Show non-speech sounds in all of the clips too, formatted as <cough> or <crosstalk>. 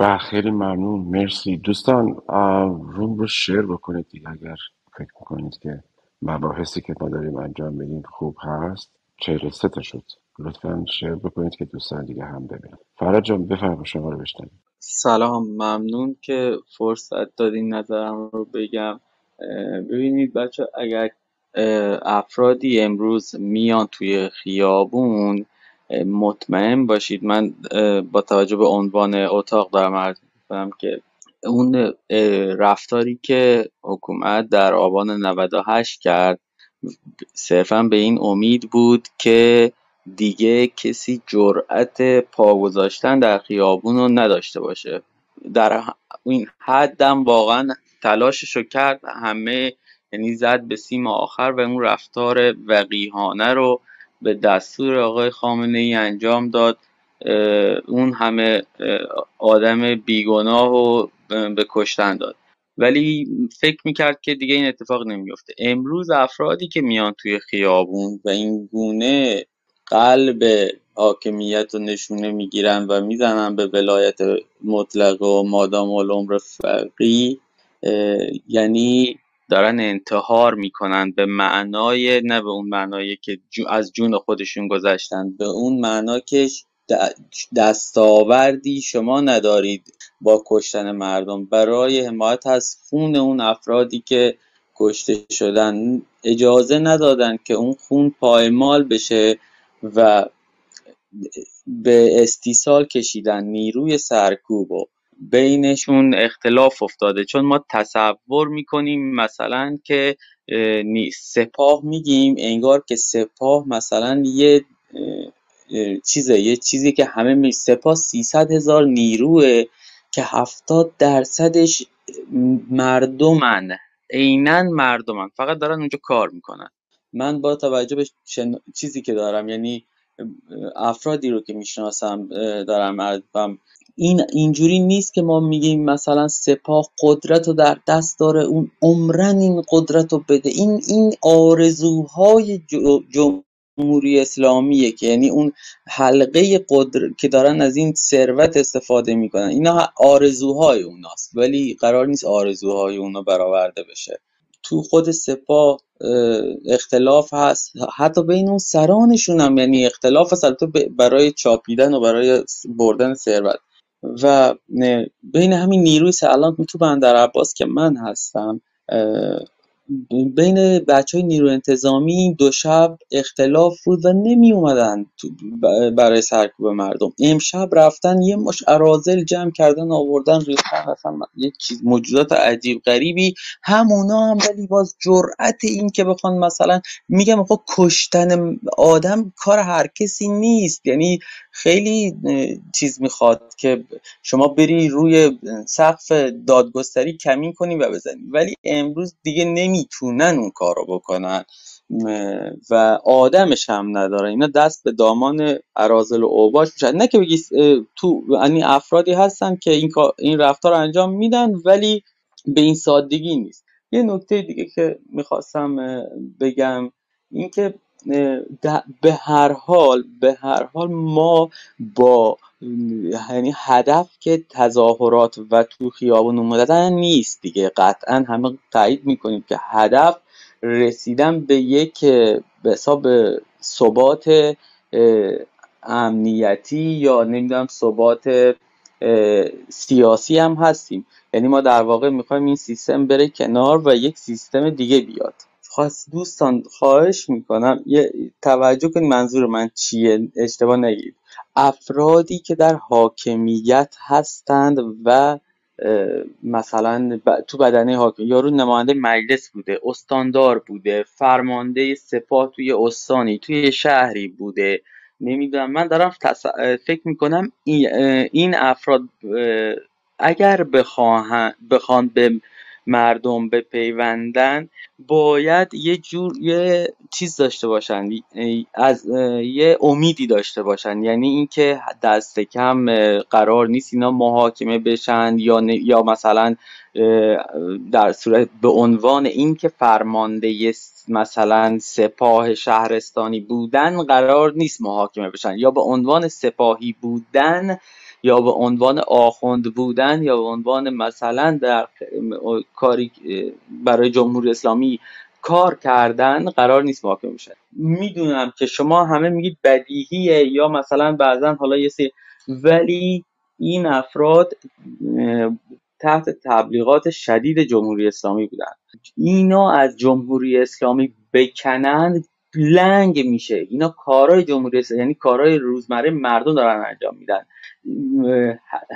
و خیلی ممنون مرسی. دوستان روم رو شیر بکنید دیگه اگر فکر می‌کنید که مباحثی که ما داریم انجام میدیم خوب هست. چهل سه تا شد. لطفا شیر بکنید که دوستان دیگه هم ببینید فراد جان بفرما شما رو بشنویم. سلام ممنون که فرصت دادین نظرم رو بگم. ببینید بچه اگر افرادی امروز میان توی خیابون مطمئن باشید. من با توجه به عنوان اتاق دارم عرض می‌کنم که اون رفتاری که حکومت در آبان 98 کرد صرفا به این امید بود که دیگه کسی جرأت پا گذاشتن در خیابون رو نداشته باشه. در این حدم واقعا تلاشش رو کرد. همه یعنی زد به سیم آخر و اون رفتار وقیهانه رو به دستور آقای خامنه ای انجام داد. اون همه آدم بیگناه و به کشتن داد. ولی فکر می‌کرد که دیگه این اتفاق نمیفته امروز افرادی که میان توی خیابون و این گونه قلب حاکمیت رو نشونه می‌گیرن و می‌زنن به ولایت مطلقه و مادام العمر فقی یعنی دارن انتحار می‌کنن به معنای نه به اون معنایی که از جون خودشون گذشتن به اون معنا که دستاوردی شما ندارید با کشتن مردم. برای حمایت از خون اون افرادی که کشته شدن اجازه ندادن که اون خون پایمال بشه و به استیصال کشیدن نیروی سرکوب و بینشون اختلاف افتاده. چون ما تصور می‌کنیم مثلا که سپاه میگیم انگار که سپاه مثلا یه چیزه یه چیزی که همه می سپاه 300 هزار نیروه که هفتاد درصدش مردمن. عینا مردمن. فقط دارن اونجا کار می‌کنن. من با توجه به چیزی که دارم یعنی افرادی رو که می‌شناسم دارم این اینجوری نیست که ما میگیم مثلا سپاه قدرت رو در دست داره اون عمرن این قدرت رو بده. این این آرزوهای جمهوری اسلامیه که یعنی اون حلقه قدر که دارن از این ثروت استفاده می‌کنن. اینا آرزوهای اوناست ولی قرار نیست آرزوهای اونا برآورده بشه. تو خود سپاه اختلاف هست. حتی بین اون سرانشون هم یعنی اختلاف هست. برای چاپیدن و برای بردن ثروت. و بین همین نیروی الان تو بندر عباس که من هستم بین بچه های نیرو انتظامی دو شب اختلاف بود و نمی اومدن برای سرکوب مردم. امشب رفتن یه مش ارازل جمع کردن آوردن ریختن اصلا یه چیز موجودات عجیب غریبی. همونا هم ولی باز جرأت این که بخوان مثلا میگم خب کشتن آدم کار هر کسی نیست. یعنی خیلی چیز می‌خواد که شما بری روی سقف دادگستری کمین کنی و بزنی ولی امروز دیگه نمی‌تونن اون کارو بکنن. و آدمش هم نداره. اینا دست به دامان ارازل و اوباش میشن. نه که بگی تو یعنی افرادی هستن که این این رفتار رو انجام میدن ولی به این سادگی نیست. یه نکته دیگه که می‌خواستم بگم اینکه به هر حال به هر حال ما با یعنی هدف که تظاهرات و تو خیابون اومدن نیست دیگه. قطعا همه تایید می‌کنیم که هدف رسیدن به یک به حساب ثبات امنیتی یا نمی‌دونم ثبات سیاسی هم هستیم. یعنی ما در واقع می‌خوایم این سیستم بره کنار و یک سیستم دیگه بیاد. خواست دوستان خواهش می‌کنم یه توجه کنید منظور من چیه اشتباه نگید. افرادی که در حاکمیت هستند و مثلا تو بدنه حاکم یارو نماینده مجلس بوده استاندار بوده فرمانده سپاه توی استانی توی شهری بوده. نمی‌دونم من دارم فکر می‌کنم این, افراد اگر بخوان به مردم بپیوندن باید یه جور یه چیز داشته باشن از یه امیدی داشته باشن. یعنی اینکه دست کم قرار نیست اینا محاکمه بشن یا یا مثلا در صورت به عنوان اینکه فرمانده مثلا سپاه شهرستانی بودن قرار نیست محاکمه بشن. یا به عنوان سپاهی بودن یا به عنوان آخوند بودن یا به عنوان مثلا در کاری برای جمهوری اسلامی کار کردن قرار نیست واقع میشه می‌دونم که شما همه میگید بدیهیه یا مثلا بعضا حالا یه سری ولی این افراد تحت تبلیغات شدید جمهوری اسلامی بودن. اینا از جمهوری اسلامی بکنند لنگ میشه. اینا کارهای جمهوری یعنی کارهای روزمره مردم دارن انجام میدن.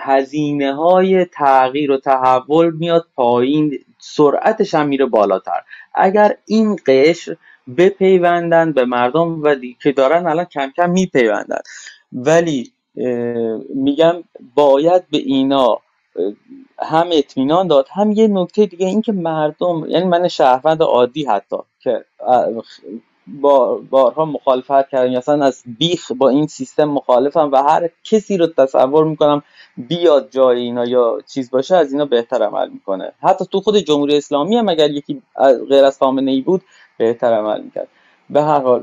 هزینه های تغییر و تحول میاد پایین سرعتش هم میره بالاتر. اگر این قشر بپیوندن به مردم و که دارن الان کم کم میپیوندن. ولی میگم باید به اینا هم اطمینان داد هم یه نکته دیگه اینکه مردم یعنی من شهروند عادی حتی که بارها مخالفت کردم مثلا از بیخ با این سیستم مخالفم و هر کسی رو تصور می‌کنم بیاد جای اینا یا چیز باشه از اینا بهتر عمل می‌کنه. حتی تو خود جمهوری اسلامی هم اگر یکی غیر از خامنه ای بود بهتر عمل می‌کرد. به هر حال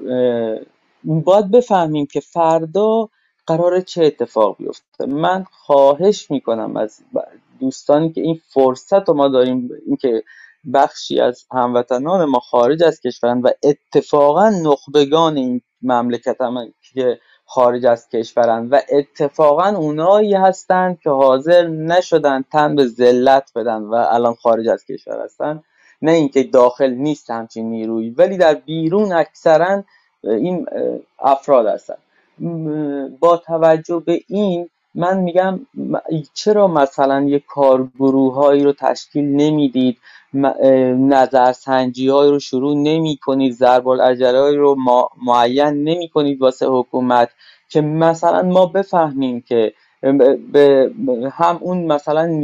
باید بفهمیم که فردا قرار چه اتفاق بیفته. من خواهش می‌کنم از دوستانی که این فرصت رو ما داریم اینکه بخشی از هموطنان ما خارج از کشورن و اتفاقا نخبگان این مملکت هم که خارج از کشورن و اتفاقا اونایی هستند که حاضر نشدن تن به ذلت بدن و الان خارج از کشور هستن. نه اینکه داخل نیست همچین نیروی ولی در بیرون اکثرا این افراد هستن. با توجه به این من میگم چرا مثلا یه کارگروه هایی رو تشکیل نمی‌دید؟ نظرسنجی های رو شروع نمی کنید ضرب هایی رو معین نمی کنید واسه حکومت که مثلا ما بفهمیم که به هم اون مثلا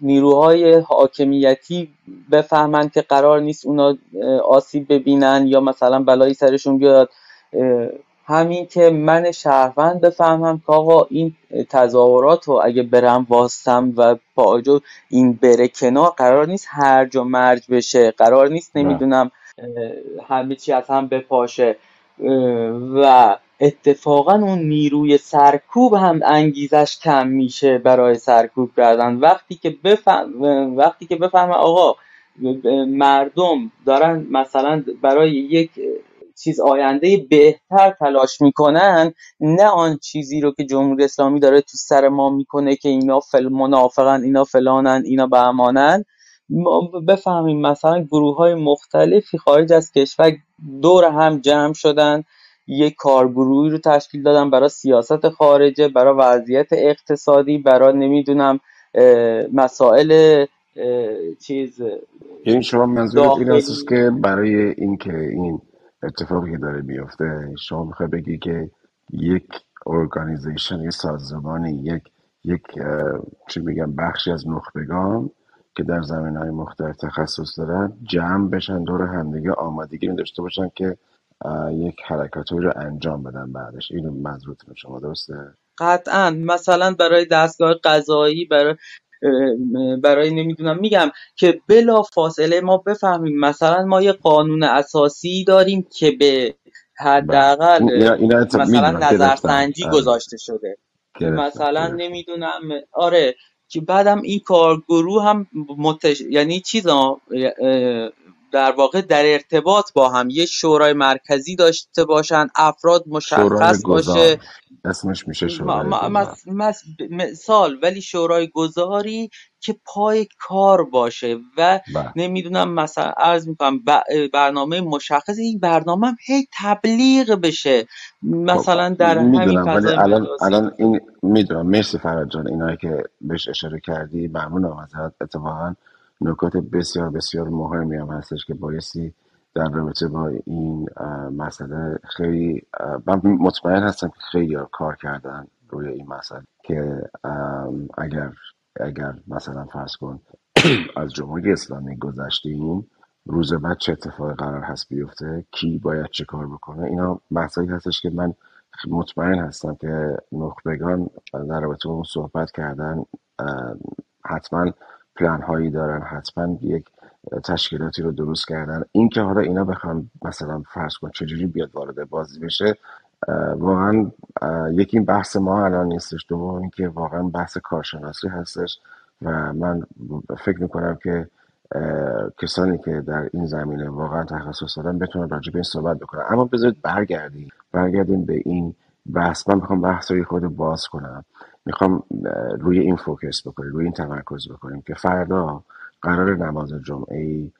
نیروهای حاکمیتی بفهمن که قرار نیست اونا آسیب ببینن یا مثلا بلایی سرشون بیاد. همین که من شهروند بفهمم که آقا این تظاهرات رو اگه برم واستم و پاجو این بره کنار قرار نیست هرج و مرج بشه قرار نیست نمی‌دونم همه چی از هم بپاشه. و اتفاقا اون نیروی سرکوب هم انگیزش کم میشه برای سرکوب کردن. وقتی که بفهم وقتی که بفهمه آقا مردم دارن مثلا برای یک چیز آینده بهتر تلاش می‌کنن نه آن چیزی رو که جمهوری اسلامی داره تو سر ما می‌کنه که اینا فل منافقن اینا فلانن اینا بهمانن. ما بفهمیم مثلا گروه های مختلفی خارج از کشور دور هم جمع شدن یک کارگروهی رو تشکیل دادن برای سیاست خارجه برای وضعیت اقتصادی برای نمی‌دونم مسائل چیز یعنی شما منظورت این که برای اینکه این اتفاقی که داره میفته. شما می‌خوای بگی که یک ارگانیزیشن یک سازمانی یک یک چی میگم بخشی از نخبگان که در زمین های مختلف تخصص دارن جمع بشن دور همدیگه آمادگی داشته باشن که یک حرکاتی رو انجام بدن بعدش. اینو منظورتون شما درسته؟ قطعا. مثلا برای دستگاه قضایی برای برای نمی‌دونم میگم که بلا فاصله ما بفهمیم مثلا ما یه قانون اساسی داریم که به حداقل مثلا نظرسنجی آره. گذاشته شده. مثلا نمی‌دونم آره که بعدم این کارگروه هم متش... یعنی چیزا در واقع در ارتباط با هم یه شورای مرکزی داشته باشن افراد مشخص باشه. اسمش میشه شورای مثال ولی شورای گذاری که پای کار باشه و بله. نمی‌دونم مثلا عرض می‌کنم برنامه مشخص این برنامه هم هی تبلیغ بشه. مثلا خب، در همین فضای الان, الان این می‌دونم. مرسی فراد جان اینایی که بهش اشاره کردی ممنونم ازت. اتفاقا نکات بسیار بسیار مهمی هم هستش که بایستی در رابطه با این مسئله خیلی من مطمئن هستم که خیلی کار کردن روی این مسئله که اگر اگر مثلا فرض کن از جمهوری اسلامی گذشتیم روز بعد چه اتفاقی قرار هست بیفته؟ کی باید چه کار بکنه؟ اینا بحثایی هستش که من مطمئن هستم که نخبگان در رابطه با اون صحبت کردن حتما پلان هایی دارن حتما یک تشکیلاتی رو درست کردن. اینکه حالا اینا بخوام مثلا فرض کن چجوری بیاد وارد بازی بشه واقعا یکی این بحث ما الان نیستش. دوم اینکه واقعا بحث کارشناسی هستش و من فکر می‌کنم که کسانی که در این زمینه واقعا تخصص دارن بتونن راجع به این صحبت بکنن. اما بذارید برگردیم. برگردیم به این بحث من می‌خوام بحث رو خود باز کنم. می‌خوام روی این فوکس بکنیم روی این تمرکز بکنیم که فردا قرار نماز جمعه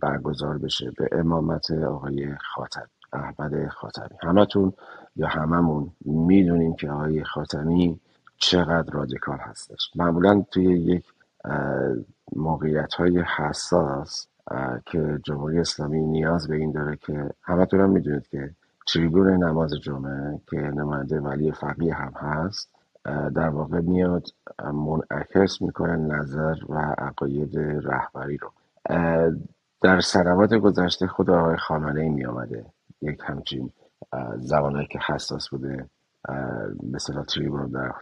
برگزار بشه به امامت آقای خاتم احمد خاتمی. همتون یا هممون می‌دونیم که آقای خاتمی چقدر رادیکال هستش. معمولا توی یک موقعیت های حساس که جمهوری اسلامی نیاز به این داره که همتون هم می‌دونید که تریبون نماز جمعه که نماینده ولی فقیه هم هست در واقع میاد منعکس می‌کنه نظر و عقاید رهبری رو. در سنوات گذشته خود آقای خامنه ای می آمده یک همچین زمانهایی که حساس بوده مثلا تریبون در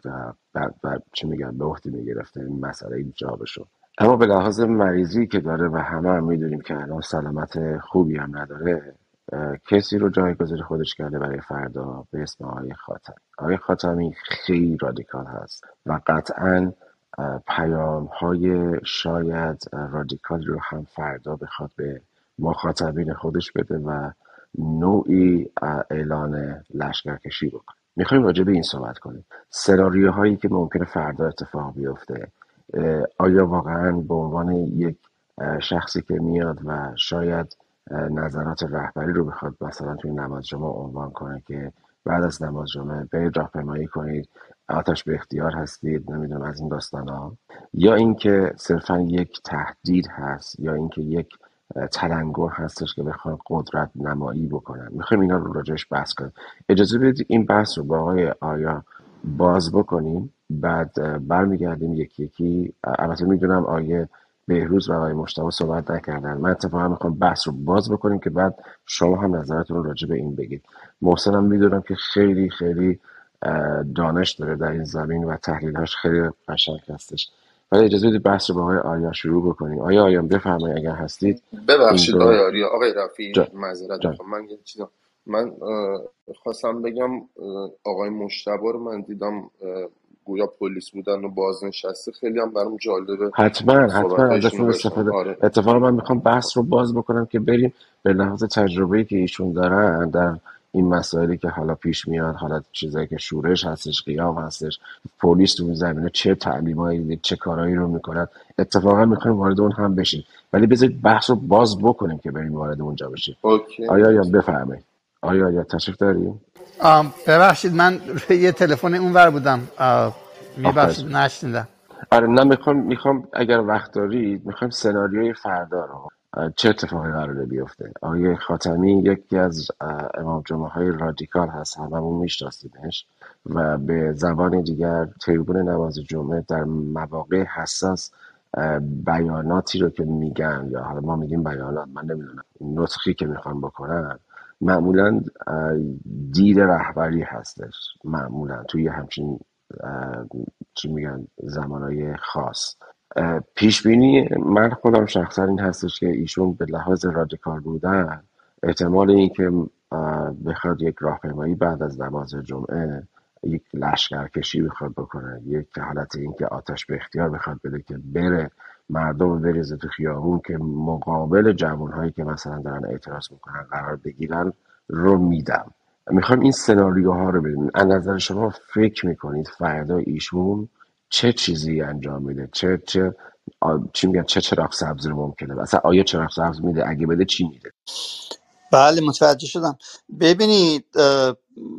در چی میگن به عهده می‌گرفته این مسئله جا بشو اما به لحاظ مریضی که داره و همه هم می‌دونیم که الان سلامت خوبی هم نداره کسی رو جایگزین خودش کرده برای فردا به اسم آقای خاتم آقای خاتمی خیلی رادیکال هست و قطعا پیام های شاید رادیکال رو هم فردا بخواد به مخاطبین خودش بده و نوعی اعلان لشکرکشی بکنه. می‌خوایم راجع به این صحبت کنیم. سناریوهایی که ممکنه فردا اتفاق بیفته آیا واقعا به عنوان یک شخصی که میاد و شاید نظرات رهبری رو بخواد مثلا توی نماز جمعه عنوان کنه که بعد از نماز جمعه برید راهپیمایی کنید آتش به اختیار هستید نمی‌دونم از این داستان ها یا اینکه صرفا یک تهدید هست یا اینکه یک تلنگر هستش که بخوان قدرت نمایی بکنن می‌خوایم اینا رو راجعش بحث کنیم. اجازه بدید این بحث رو با آقای آیا باز بکنیم بعد برمیگردیم یکی یکی. البته می‌دونم آیه بهروز و آقای مشتبه صحبت نکردن. من اتفاقا می‌خوام بحث رو باز بکنیم که بعد شما هم نظرتون رو راجع به این بگید. محسنم می‌دونم که خیلی خیلی دانش داره در این زمین و تحلیلهاش خیلی قشنگ هستش. ولی اجازه بدید بحث رو با آقای آیا شروع بکنیم. آیا آیان بفرمایید اگر هستید. ببخشید آقای آریا. آقای رفی معذرت من یه من خواستم بگم آقای مشتبه رو من دیدم گویا پلیس بودن و بازنشسته خیلی هم برام جالبه حتما حتما. ازشون استفاده آره. اتفاقا من می‌خوام بحث رو باز بکنم که بریم به لحاظ تجربه‌ای که ایشون دارن در این مسائلی که حالا پیش میاد حالا چیزایی که شورش هستش قیام هستش پلیس تو زمینه چه تعلیمایی چه کارهایی رو می‌کنن. اتفاقا می‌خوایم وارد اون هم بشیم. ولی بذارید بحث رو باز بکنیم که بریم وارد اونجا بشیم. آیا یا بفرمایید. آیا یا تشریف داریم ببخشید من <laughs> یه تلفن اونور بودم. میبخشید نشنیدم. آره نه می‌خوام می‌خوام اگر وقت دارید می‌خوام سناریوی فردا رو چه اتفاقی قراره بیفته؟ آقای خاتمی یکی از امام جمعه های رادیکال هست هممون میشناسیمش و به زبان دیگر تریبون نماز جمعه در مواقع حساس بیاناتی رو که میگن یا حالا ما میگیم بیانات من نمی‌دونم نطخی که می‌خوان بکنن معمولا دید رهبری هستش. معمولا توی همچین چی میگن زمانهای خاص. پیش بینی من خودم شخصا این هستش که ایشون به لحاظ رادیکال بودن احتمال اینکه بخواد یک راهپیمایی بعد از نماز جمعه یک لشکرکشی بخواد بکنه یک حالت اینکه آتش به اختیار بخواد بده که بره. مردم بریزه تو خیابون که مقابل جوان هایی که مثلا دارن اعتراض می‌کنن قرار بگیرن رو میدم. می‌خوام این سناریوها رو ببینیم از نظر شما فکر می‌کنید فردا ایشون چه چیزی انجام میده؟ چه چه چی میگن؟ چه چراغ سبز رو ممکنه؟ اصلا آیا چراغ سبز میده؟ اگه بده چی میده؟ بله متوجه شدم. ببینید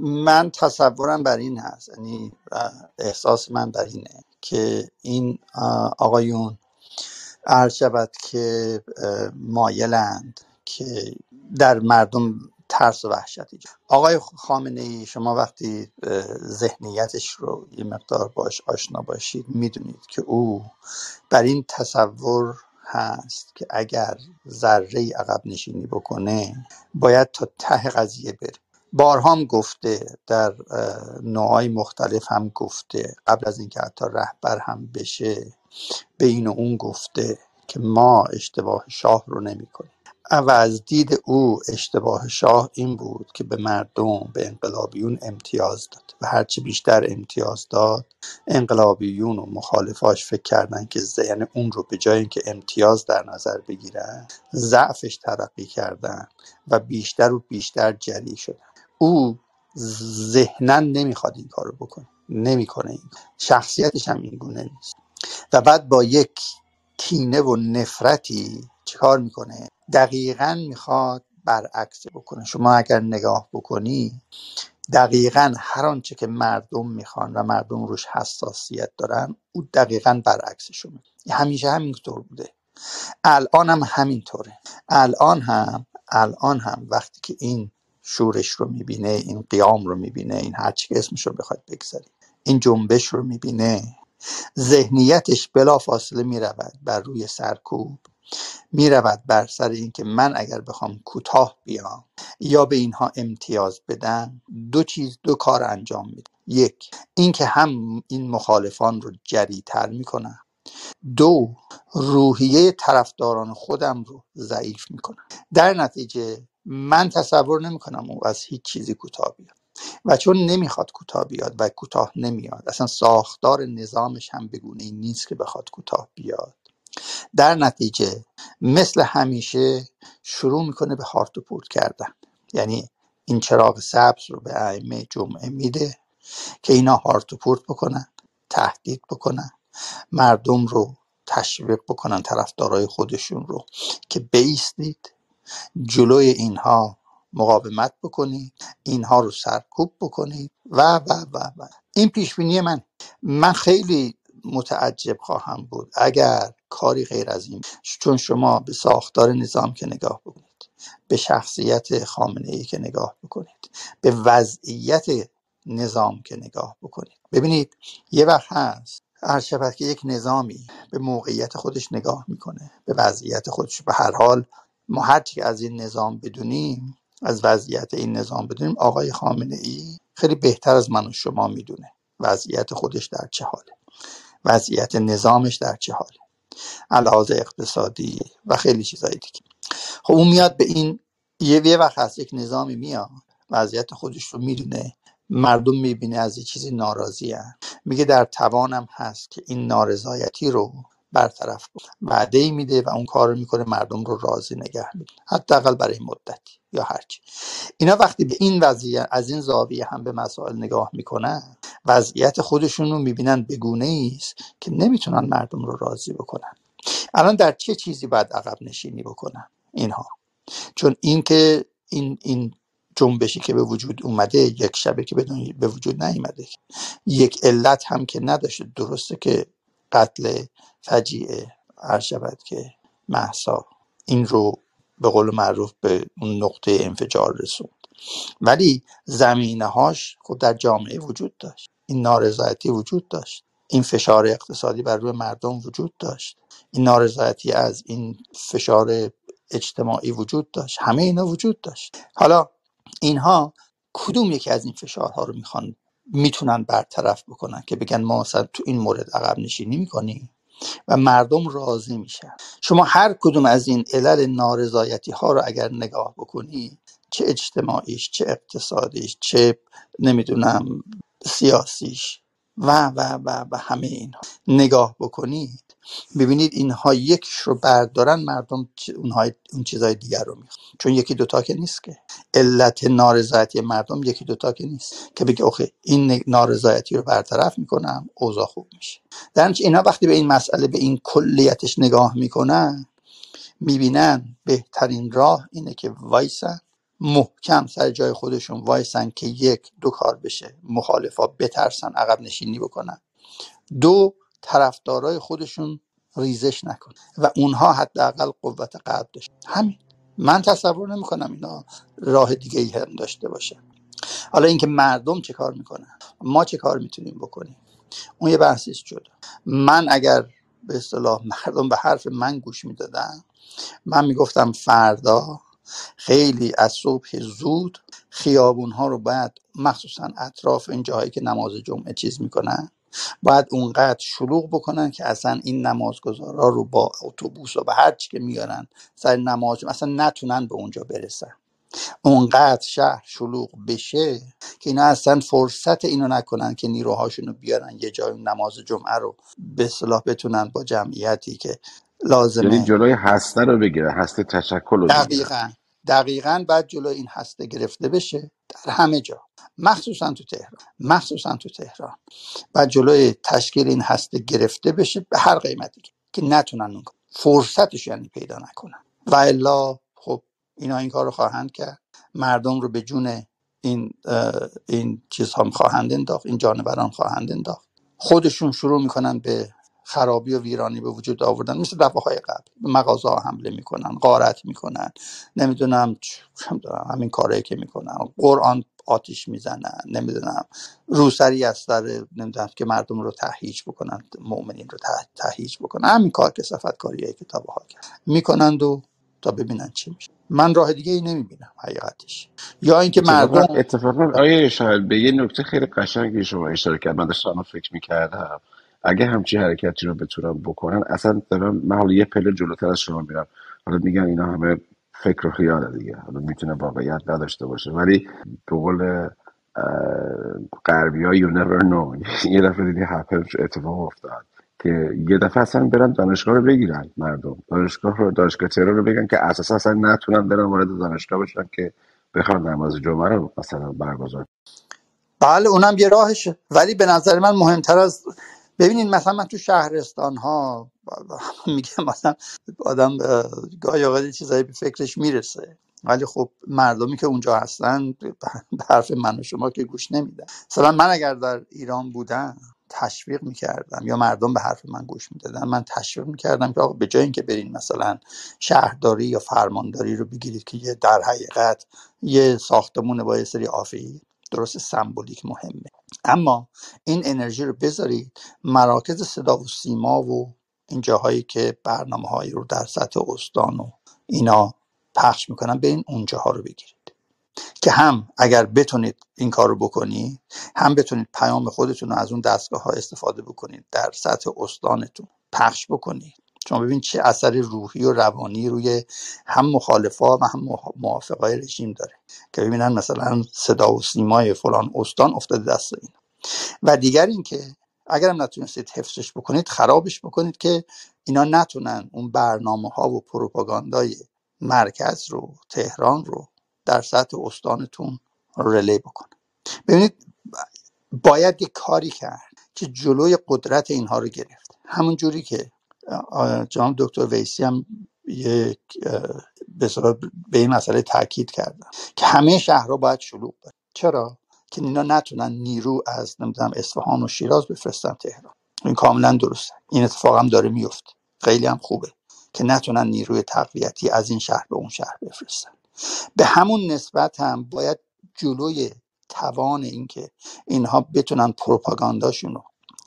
من تصورم بر این هست یعنی احساس من بر اینه که این آقایون عرض شود که مایلند که در مردم ترس و وحشت آقای خامنه ای شما وقتی ذهنیتش رو یه مقدار باش آشنا باشید می‌دونید که او بر این تصور هست که اگر ذره عقب نشینی بکنه باید تا ته قضیه بره. بارها گفته در نوعای مختلف هم گفته. قبل از اینکه حتی رهبر هم بشه به این و اون گفته که ما اشتباه شاه رو نمی کنیم و از دید او اشتباه شاه این بود که به مردم به انقلابیون امتیاز داد و هرچی بیشتر امتیاز داد انقلابیون و مخالفاش فکر کردن که یعنی اون رو به جای اینکه امتیاز در نظر بگیرن ضعفش ترقی کردن و بیشتر و بیشتر جری شدن. او ذهنا نمی‌خواد این کارو بکنه نمی‌کنه این شخصیتش هم این گونه نیست. و بعد با یک کینه و نفرتی چیکار می‌کنه؟ دقیقا می‌خواد برعکس بکنه. شما اگر نگاه بکنی دقیقا هر آنچه که مردم می‌خوان و مردم روش حساسیت دارن او دقیقا برعکسشونه همیشه همینطور بوده. الان هم همینطوره. الان هم الان هم وقتی که این شورش رو می‌بینه این قیام رو می‌بینه این هر چی که اسمش رو بخواد بگذاری این جنبش رو می‌بینه. ذهنیتش بلا فاصله می‌رود بر روی سرکوب. می‌رود بر سر اینکه من اگر بخوام کوتاه بیام یا به اینها امتیاز بدم دو چیز دو کار انجام میده. یک اینکه هم این مخالفان رو جریتر می‌کنم. دو روحیه طرفداران خودم رو ضعیف می‌کنم. در نتیجه من تصور نمی‌کنم او از هیچ چیزی کوتاه بیاد. و چون نمی‌خواد کوتاه بیاد و کوتاه نمیاد اصلا ساختار نظامش هم بگونه این نیست که بخواد کوتاه بیاد. در نتیجه مثل همیشه شروع می‌کنه به هارت و پورت کردن. یعنی این چراغ سبز رو به ائمه جمعه میده که اینا هارت و پورت بکنن تهدید بکنن مردم رو تشویق بکنن طرفدارای خودشون رو که بیستید. جلوی اینها مقاومت بکنید اینها رو سرکوب بکنید و و و و. این پیش بینی من. من خیلی متعجب خواهم بود اگر کاری غیر از این چون شما به ساختار نظام که نگاه بکنید به شخصیت خامنه ای که نگاه بکنید به وضعیت نظام که نگاه بکنید. ببینید یه وقت هست هر شود که یک نظامی به موقعیت خودش نگاه می‌کنه به وضعیت خودش. به هر حال ما هر چی از این نظام بدونیم از وضعیت این نظام بدونیم آقای خامنه ای خیلی بهتر از من و شما می‌دونه وضعیت خودش در چه حاله. وضعیت نظامش در چه حاله. لحاظ اقتصادی و خیلی چیزایی دیگه. خب اون میاد به این یه یه وقت هست یک نظامی میاد وضعیت خودش رو می‌دونه مردم می‌بینه از یه چیزی ناراضی میگه در توانم هست که این نارضایتی رو برطرف کنم وعده میده و اون کار رو می‌کنه مردم رو راضی نگه میده حداقل برای مدتی یا هرچی اینا وقتی به این وضعیت از این زاویه هم به مسائل نگاه می‌کنن وضعیت خودشون رو می‌بینن به گونه است که نمی‌تونن مردم رو راضی بکنن. الان در چه چیزی باید عقب نشینی بکنن اینها؟ چون اینکه این این جنبشی که به وجود اومده یک شبه که به وجود نیومده. یک علت هم که نداشته. درسته که قتل فجیعه هر شود که محسا این رو به قول معروف به اون نقطه انفجار رسوند. ولی زمینه هاش خب در جامعه وجود داشت. این نارضایتی وجود داشت. این فشار اقتصادی بر روی مردم وجود داشت. این نارضایتی از این فشار اجتماعی وجود داشت. همه اینا وجود داشت. حالا اینها کدوم یکی از این فشارها رو می‌خوان می‌تونن برطرف بکنن که بگن ما مثلا تو این مورد عقب نشینی می‌کنیم و مردم راضی میشن. شما هر کدوم از این علل نارضایتی ها رو اگر نگاه بکنی چه اجتماعیش چه اقتصادیش چه نمی‌دونم سیاسیش و و و و همه اینها. نگاه بکنید. ببینید اینها یکیش رو بردارن مردم چ- اونها اون چیزای دیگر رو می‌خوان. چون یکی دوتا که نیست که. علت نارضایتی مردم یکی دوتا که نیست. که بگه اوکی این نارضایتی رو برطرف می‌کنم اوضاع خوب میشه. در اینا وقتی به این مسئله به این کلیتش نگاه می‌کنن می‌بینن بهترین راه اینه که وایسن محکم سر جای خودشون وایسن که یک دو کار بشه. مخالفا بترسن عقب نشینی بکنن. دو طرفدارای خودشون ریزش نکنن و اونها حداقل قوت قلب داشت. همین. من تصور نمی‌کنم اینا راه دیگه ای هم داشته باشه. حالا اینکه مردم چه کار می‌کنن؟ ما چه کار می‌تونیم بکنیم؟ اون یه بحثیست جدا. من اگر به اصطلاح مردم به حرف من گوش می‌دادن من می‌گفتم فردا خیلی از صبح زود خیابون ها رو باید مخصوصا اطراف این جاهایی که نماز جمعه چیز می‌کنن باید اونقدر شلوغ بکنن که اصلا این نمازگزارا رو با اتوبوس و به هر چی که میارن سر نماز اصلا نتونن به اونجا برسن. اونقدر شهر شلوغ بشه که اینا اصلا فرصت اینو نکنن که نیروهاشون رو بیارن یه جای نماز جمعه رو به صلاح بتونن با جمعیتی که یعنی لازمه جلوی هسته رو بگیره هسته تشکل رو بگیره. دقیقا دقیقا بعد جلو این هسته گرفته بشه در همه جا. مخصوصا تو تهران مخصوصا تو تهران. و جلوی تشکیل این هسته گرفته بشه به هر قیمتی که که نتونن اون کار. فرصتش یعنی پیدا نکنن. و الا خب اینا این کار رو خواهند کرد. مردم رو به جون این اه، این چیز هم خواهند انداخت این جانوران خواهند انداخت. خودشون شروع می‌کنن به خرابی و ویرانی به وجود آوردن. مثل دفعه های قبل. به مغازه ها حمله می‌کنن غارت می‌کنن. نمی‌دونم همین کارهایی که می‌کنن. قرآن آتیش می‌زنن. نمی‌دونم. روسری از سر نمی‌دونم که مردم رو تهییج بکنن مؤمنین رو ته- تهییج بکنن. همین کار که صفت کاریه که تا ها کرد می‌کنند و تا ببینن چی میشه. من راه دیگه ای نمی‌بینم. حقیقتش یا اینکه مردم اتفاقا آیه شاید به یه نکته خیلی قشنگی شما اشاره کرد من داشتم فکر می‌کردم. اگه همچی حرکتی رو بتونن بکنن اصلا دارم من حالا یه پله جلوتر از شما میرم. حالا میگن اینا همه فکر و خیاله دیگه. حالا می‌تونه واقعیت نداشته باشه. ولی به قول غربی ها you never know. <laughs> یه دفعه دیدی هپل اتفاق افتاد که یه دفعه اصلا برن دانشگاه رو بگیرن مردم. دانشگاه رو دانشگاه تهران رو بگن که اساسا اصلا نتونن برن وارد دانشگاه بشن که بخوان نماز جمعه رو مثلا برگزار. بله اونم یه راهشه. ولی به نظر من مهمتر از ببینید مثلا من تو شهرستان ها <laughs> میگم مثلا آدم اه، گاهی اوقات یه چیزایی به فکرش می‌رسه. ولی خب مردمی که اونجا هستن به <laughs> حرف من و شما که گوش نمیدن. مثلا من اگر در ایران بودم تشویق می‌کردم یا مردم به حرف من گوش می‌دادن من تشویق می‌کردم که آقا به جای اینکه برین مثلا شهرداری یا فرمانداری رو بگیرید که یه در حقیقت یه ساختمون با یه سری آفی درست سمبولیک مهمه. اما این انرژی رو بذارید مراکز صدا و سیما و این جاهایی که برنامه هایی رو در سطح استان و اینا پخش می‌کنن برین اونجاها رو بگیرید. که هم اگر بتونید این کار رو بکنید هم بتونید پیام خودتون رو از اون دستگاه ها استفاده بکنید در سطح استانتون پخش بکنید. شما ببین چه اثر روحی و روانی روی هم مخالفا و هم موافقای رژیم داره. که ببینن مثلا صدا و سیمای فلان استان افتاده دست این. و دیگر اینکه اگرم نتونستید حفظش بکنید خرابش بکنید که اینا نتونن اون برنامه ها و پروپاگاندای مرکز رو تهران رو در سطح استانتون رلی بکنن. ببینید باید یک کاری کرد که جلوی قدرت اینها رو گرفت. همون جوری که جناب دکتر ویسی هم یک به به این مسئله تاکید کردن که همه شهرها باید شلوغ باشه چرا؟ که اینا نتونن نیرو از نمی‌دونم اصفهان و شیراز بفرستن تهران. این کاملا درسته. این اتفاق هم داره میفته خیلی هم خوبه که نتونن نیروی تقویتی از این شهر به اون شهر بفرستن. به همون نسبت هم باید جلوی توان اینکه اینها بتونن پروپاگانداشون رو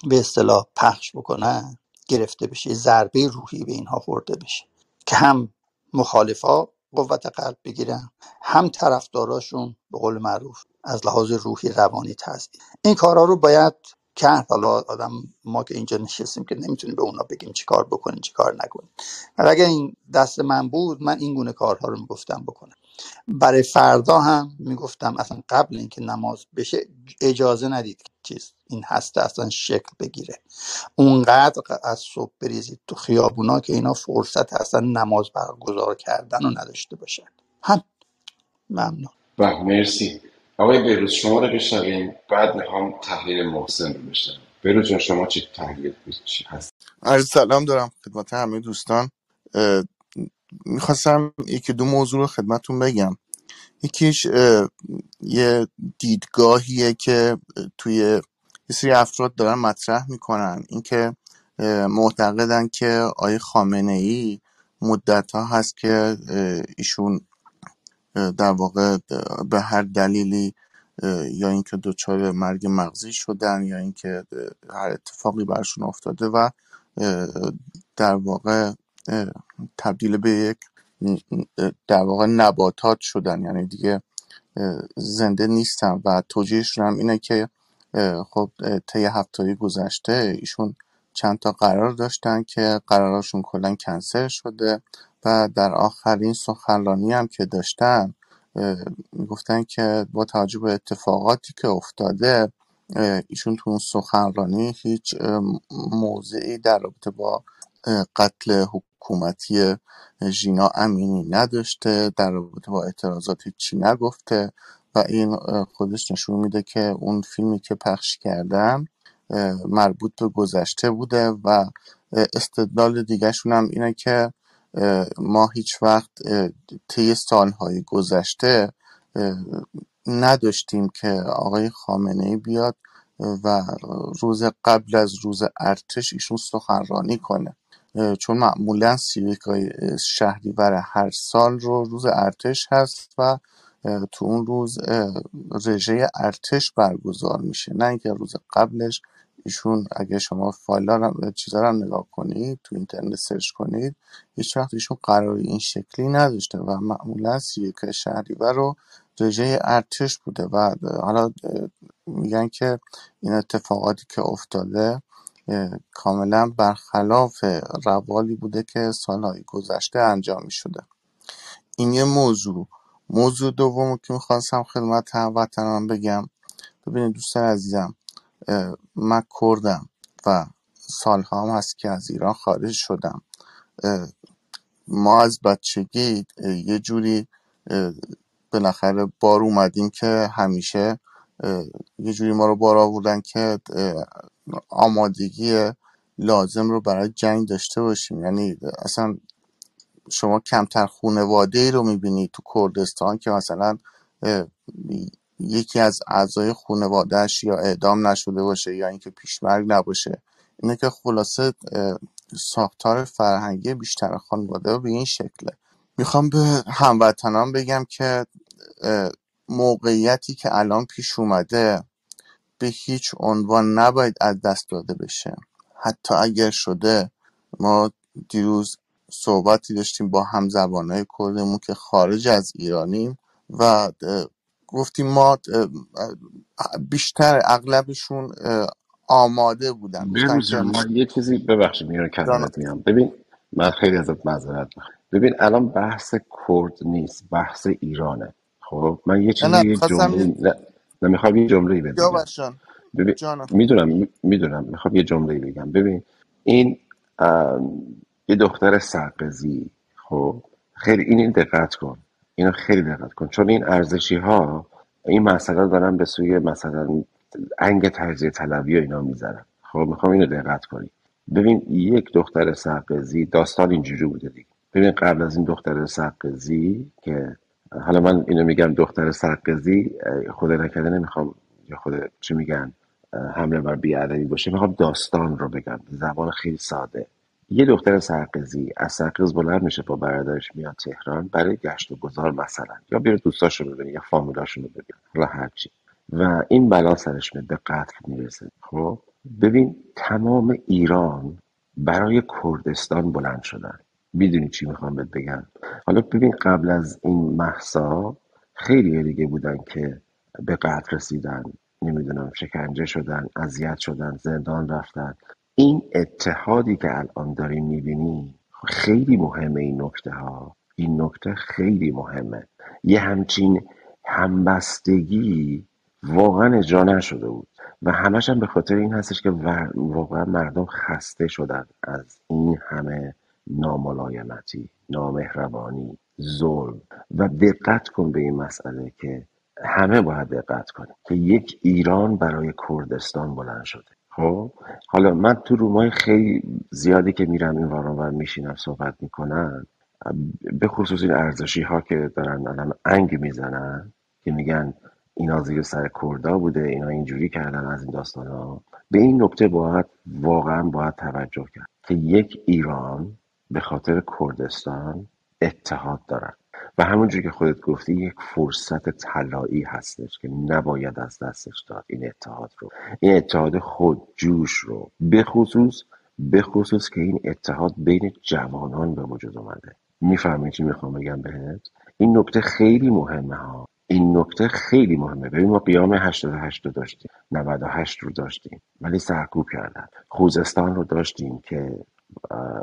به اصطلاح پخش بکنن گرفته بشه ضربه روحی به اینها خورده بشه. که هم مخالفا قوت قلب بگیرن. هم طرفداراشون به قول معروف از لحاظ روحی روانی تزدید این کارها رو باید کرد. حالا آدم ما که اینجا نشستیم که نمی‌تونیم به اونا بگیم چی کار بکنین چی کار نکنین ولی اگر این دست من بود من این گونه کارها رو می‌گفتم بکنم. برای فردا هم می‌گفتم اصلا قبل اینکه نماز بشه اجازه ندید که چیز این هسته اصلا شکل بگیره. اونقدر از صبح بریزید تو خیابونا که اینا فرصت اصلا نماز برگزار کردن رو نداشته باشن. هم. ممنون. و مرسی. آقای بروز شما رو بشنویم بعد می‌خوام تحلیل محسن رو بشنویم جان شما چی تحلیل چی هست؟ عرض سلام دارم خدمت همه دوستان. می‌خواستم یکی دو موضوع رو خدمتون بگم. یکیش یه دیدگاهیه که توی یه سری افراد دارن مطرح می‌کنن. اینکه معتقدن که آیه خامنه ای مدت ها هست که ایشون در واقع به هر دلیلی یا اینکه دچار مرگ مغزی شدن یا اینکه هر اتفاقی برشون افتاده و در واقع تبدیل به یک در واقع نباتات شدن. یعنی دیگه زنده نیستن و توجیهشون هم اینه که خب طی هفته گذشته ایشون چند تا قرار داشتن که قراراشون کلا کنسل شده و در آخرین سخنرانی هم که داشتن گفتن که با توجه به اتفاقاتی که افتاده ایشون تو اون سخنرانی هیچ موضعی در رابطه با قتل حکومتی ژینا امینی نداشته در رابطه با اعتراضات چی نگفته و این خودش نشون میده که اون فیلمی که پخش کردن مربوط به گذشته بوده و استدلال دیگهشون هم اینه که ما هیچ وقت طی سالهای گذشته نداشتیم که آقای خامنه ای بیاد و روز قبل از روز ارتش ایشون سخنرانی کنه. چون معمولا سیویکای شهریور هر سال رو روز ارتش هست و تو اون روز رژه ارتش برگزار میشه. نه اینکه روز قبلش ایشون اگه شما فایل رو چیزا رو نگاه کنید تو اینترنت سرچ کنید هیچ وقت ایشون قرار این شکلی نداشته و معمولا سی که شهریور رو رژه ارتش بوده. و حالا میگن که این اتفاقاتی که افتاده کاملا برخلاف روالی بوده که سالهای گذشته انجام می شده این یه موضوع. موضوع دوم که می‌خواستم خدمت هموطنان بگم. ببینید دوستان عزیزم من کردم و سالها هم هست که از ایران خارج شدم. ما از بچگی یه جوری بالاخره بار اومدیم که همیشه یه جوری ما رو بار آوردن که آمادگی لازم رو برای جنگ داشته باشیم. یعنی اصلا شما کمتر خونواده ای رو می‌بینید تو کردستان که مثلا یکی از اعضای خانوادهش یا اعدام نشده باشه یا اینکه پیشمرگ نباشه. اینه که خلاصه ساختار فرهنگی بیشتر خانواده به این شکله. می‌خوام به هموطنان بگم که موقعیتی که الان پیش اومده به هیچ عنوان نباید از دست داده بشه. حتی اگر شده ما دیروز صحبتی داشتیم با همزبانهای کردمون که خارج از ایرانیم و گفتیم ما بیشتر اغلبشون آماده بودن. ما یه چیزی ببخشید میرون کلمت میام ببین من خیلی ازت معذرت ببین الان بحث کرد نیست بحث ایرانه. خب من یه چیزی یه جمله نه, نه می‌خوام یه جمله بگم. ببین می‌دونم می‌دونم می‌خوام یه جمله بگم. ببین این یه دختر سرقزی خب خیلی این دقت کن اینو خیلی دقت کن. چون این ارزشی ها این مسئله دارن به سوی مثلا انگ تجزیه طلبی و اینا می‌زنن خب می‌خوام اینو دقت کنی. ببین یک دختر سرقزی داستان اینجوری بوده دیگه. ببین قبل از این دختر سرقزی که حالا من اینو میگم دختر سرقزی خود نکرده نمی‌خوام یا خود چی میگن حمله بر بیادبی باشه می‌خوام داستان رو بگم زبان خیلی ساده. یه دختر سرقزی از سرقز بلند میشه با برادرش میاد تهران برای گشت و گذار مثلا یا بیره دوستاشو ببینه یا فامیلاشون رو ببینه حالا هرچی و این بلا سرش میاد به قتل می‌رسه. خب؟ ببین تمام ایران برای کردستان بلند شدن. می‌دونی چی می‌خوام بهت بگم. حالا ببین قبل از این محسا خیلی دیگه بودن که به قتل رسیدن نمی‌دونم شکنجه شدن اذیت شدن زندان رفتن. این اتحادی که الان داریم می‌بینیم خیلی مهمه این نکته ها. این نکته خیلی مهمه. یه همچین همبستگی واقعا اجرا نشده بود. و همش هم به خاطر این هستش که واقعا مردم خسته شدن از این همه ناملایمتی نامهربانی ظلم. و دقت کن به این مسئله که همه باید دقت کنیم که یک ایران برای کردستان بلند شده. خب؟ حالا من تو رومای خیلی زیادی که میرم این واران میشینم صحبت می‌کنن به خصوص این ارزشی ها که دارن الان انگ می‌زنن که میگن اینا زیر سر کردا بوده اینا اینجوری کردن از این داستان ها به این نکته باید واقعا باید توجه کرد که یک ایران به خاطر کردستان اتحاد دارن. و همونجور که خودت گفتی یک فرصت طلایی هستش که نباید از دستش داد این اتحاد رو. این اتحاد خود جوش رو. به خصوص به خصوص که این اتحاد بین جوانان به وجود اومده. می‌فهمی چی می‌خوام بگم بهت؟ این نکته خیلی مهمه ها. این نکته خیلی مهمه. ببین ما قیام 88 رو داشتیم 98 رو داشتیم ولی سرکوب کردن. خوزستان رو داشتیم که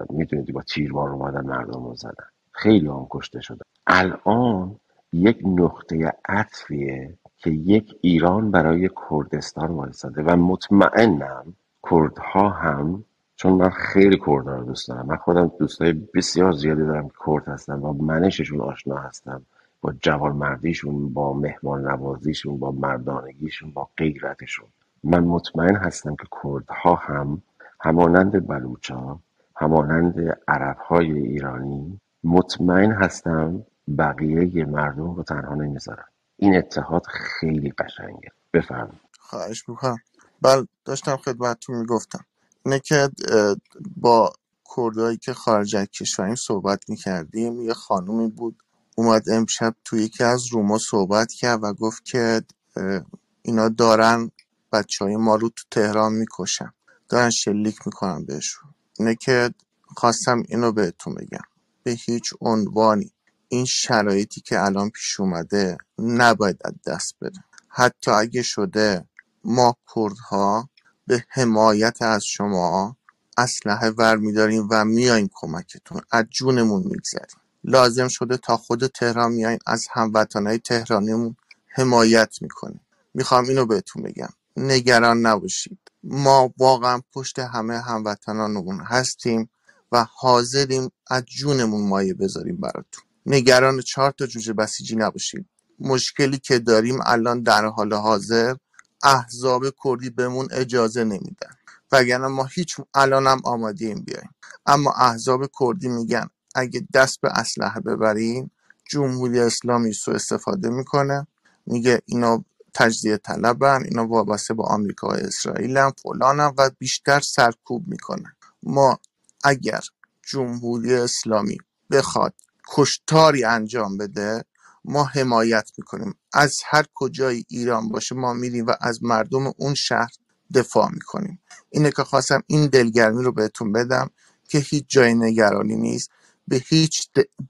می‌دونید با تیربار اومدن مردم رو زدن. خیلی هم کشته شدن. الان یک نقطه عطفیه که یک ایران برای کردستان وایساده و مطمئنم کردها هم چون من خیلی کردها رو دوست دارم. من خودم دوستای بسیار زیادی دارم که کرد هستم و منششون آشنا هستم. با جوان مردیشون با مهمان نوازیشون با مردانگیشون با غیرتشون. من مطمئن هستم که کردها هم همانند بلوچا همانند عرب های ایرانی مطمئن هستم بقیه مردم رو تنها نمی‌ذارن. این اتحاد خیلی قشنگه. بفرمایید. خواهش می‌کنم. بله داشتم خدمتتون می‌گفتم. اینه که با کردهایی که خارج از کشوریم صحبت می‌کردیم یه خانومی بود اومد امشب توی یکی از روما صحبت کرد و گفت که اینا دارن بچه های ما رو تو تهران می‌کشن. دارن شلیک می‌کنن بهشون. اینه که خواستم اینو بهتون بگم. به هیچ عنوانی. این شرایطی که الان پیش اومده نباید از دست بره. حتی اگه شده ما کردها به حمایت از شما اسلحه ور میداریم و میایم کمکتون. از جونمون میگذریم. لازم شده تا خود تهران میایم از هموطنهای تهرانیمون حمایت می‌کنیم. می‌خوام اینو بهتون بگم. نگران نباشید. ما واقعا پشت همه هموطنانمون هستیم و حاضریم از جونمون مایه بذاریم براتون. نگران چهار تا جوجه بسیجی نباشید. مشکلی که داریم الان در حال حاضر احزاب کردی بهمون اجازه نمیدن. وگرنه ما هیچ الانم آماده این بیایم. اما احزاب کردی میگن اگه دست به اسلحه ببریم جمهوری اسلامی سو استفاده می‌کنه. میگه اینا تجزیه طلبن اینا وابسته با آمریکا و اسرائیل هم فلان و بیشتر سرکوب می‌کنه ما اگر جمهوری اسلامی بخواد کشتاری انجام بده ما حمایت می‌کنیم. از هر کجای ایران باشه ما میریم و از مردم اون شهر دفاع می‌کنیم. اینه که خواستم این دلگرمی رو بهتون بدم که هیچ جای نگرانی نیست. به هیچ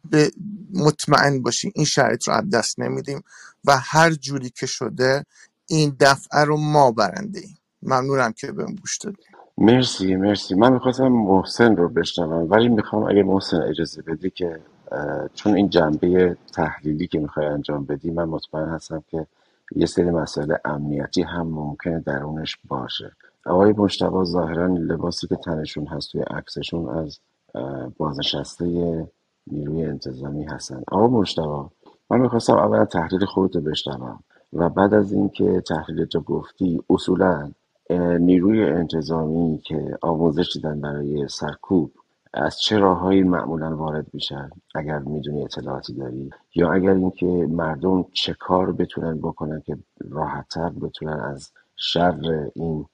به مطمئن باشیم این شرایط رو از دست نمیدیم و هر جوری که شده این دفعه رو ما برنده ایم. ممنونم که بهم گوش دادیم مرسی مرسی. من می‌خواستم محسن رو بشنوم ولی می‌خوام اگه محسن اجازه بدی که چون این جنبه تحلیلی که می‌خوای انجام بدی من مطمئن هستم که یه سری مسائل امنیتی هم ممکنه درونش باشه. آقای مشتبا ظاهرا لباسی که تنشون هست توی عکسشون از بازنشسته نیروی انتظامی هستن. آقا مشتبا من می‌خواستم اولا تحلیل خودت رو بشنوم و بعد از اینکه تحلیل تو گفتی اصولا نیروی انتظامی که آموزش دیدن برای سرکوب از چه راههایی معمولا وارد میشن؟ اگر می‌دونی اطلاعاتی داری؟ یا اگر اینکه مردم چه کار بتونن بکنن که راحتتر بتونن از شر این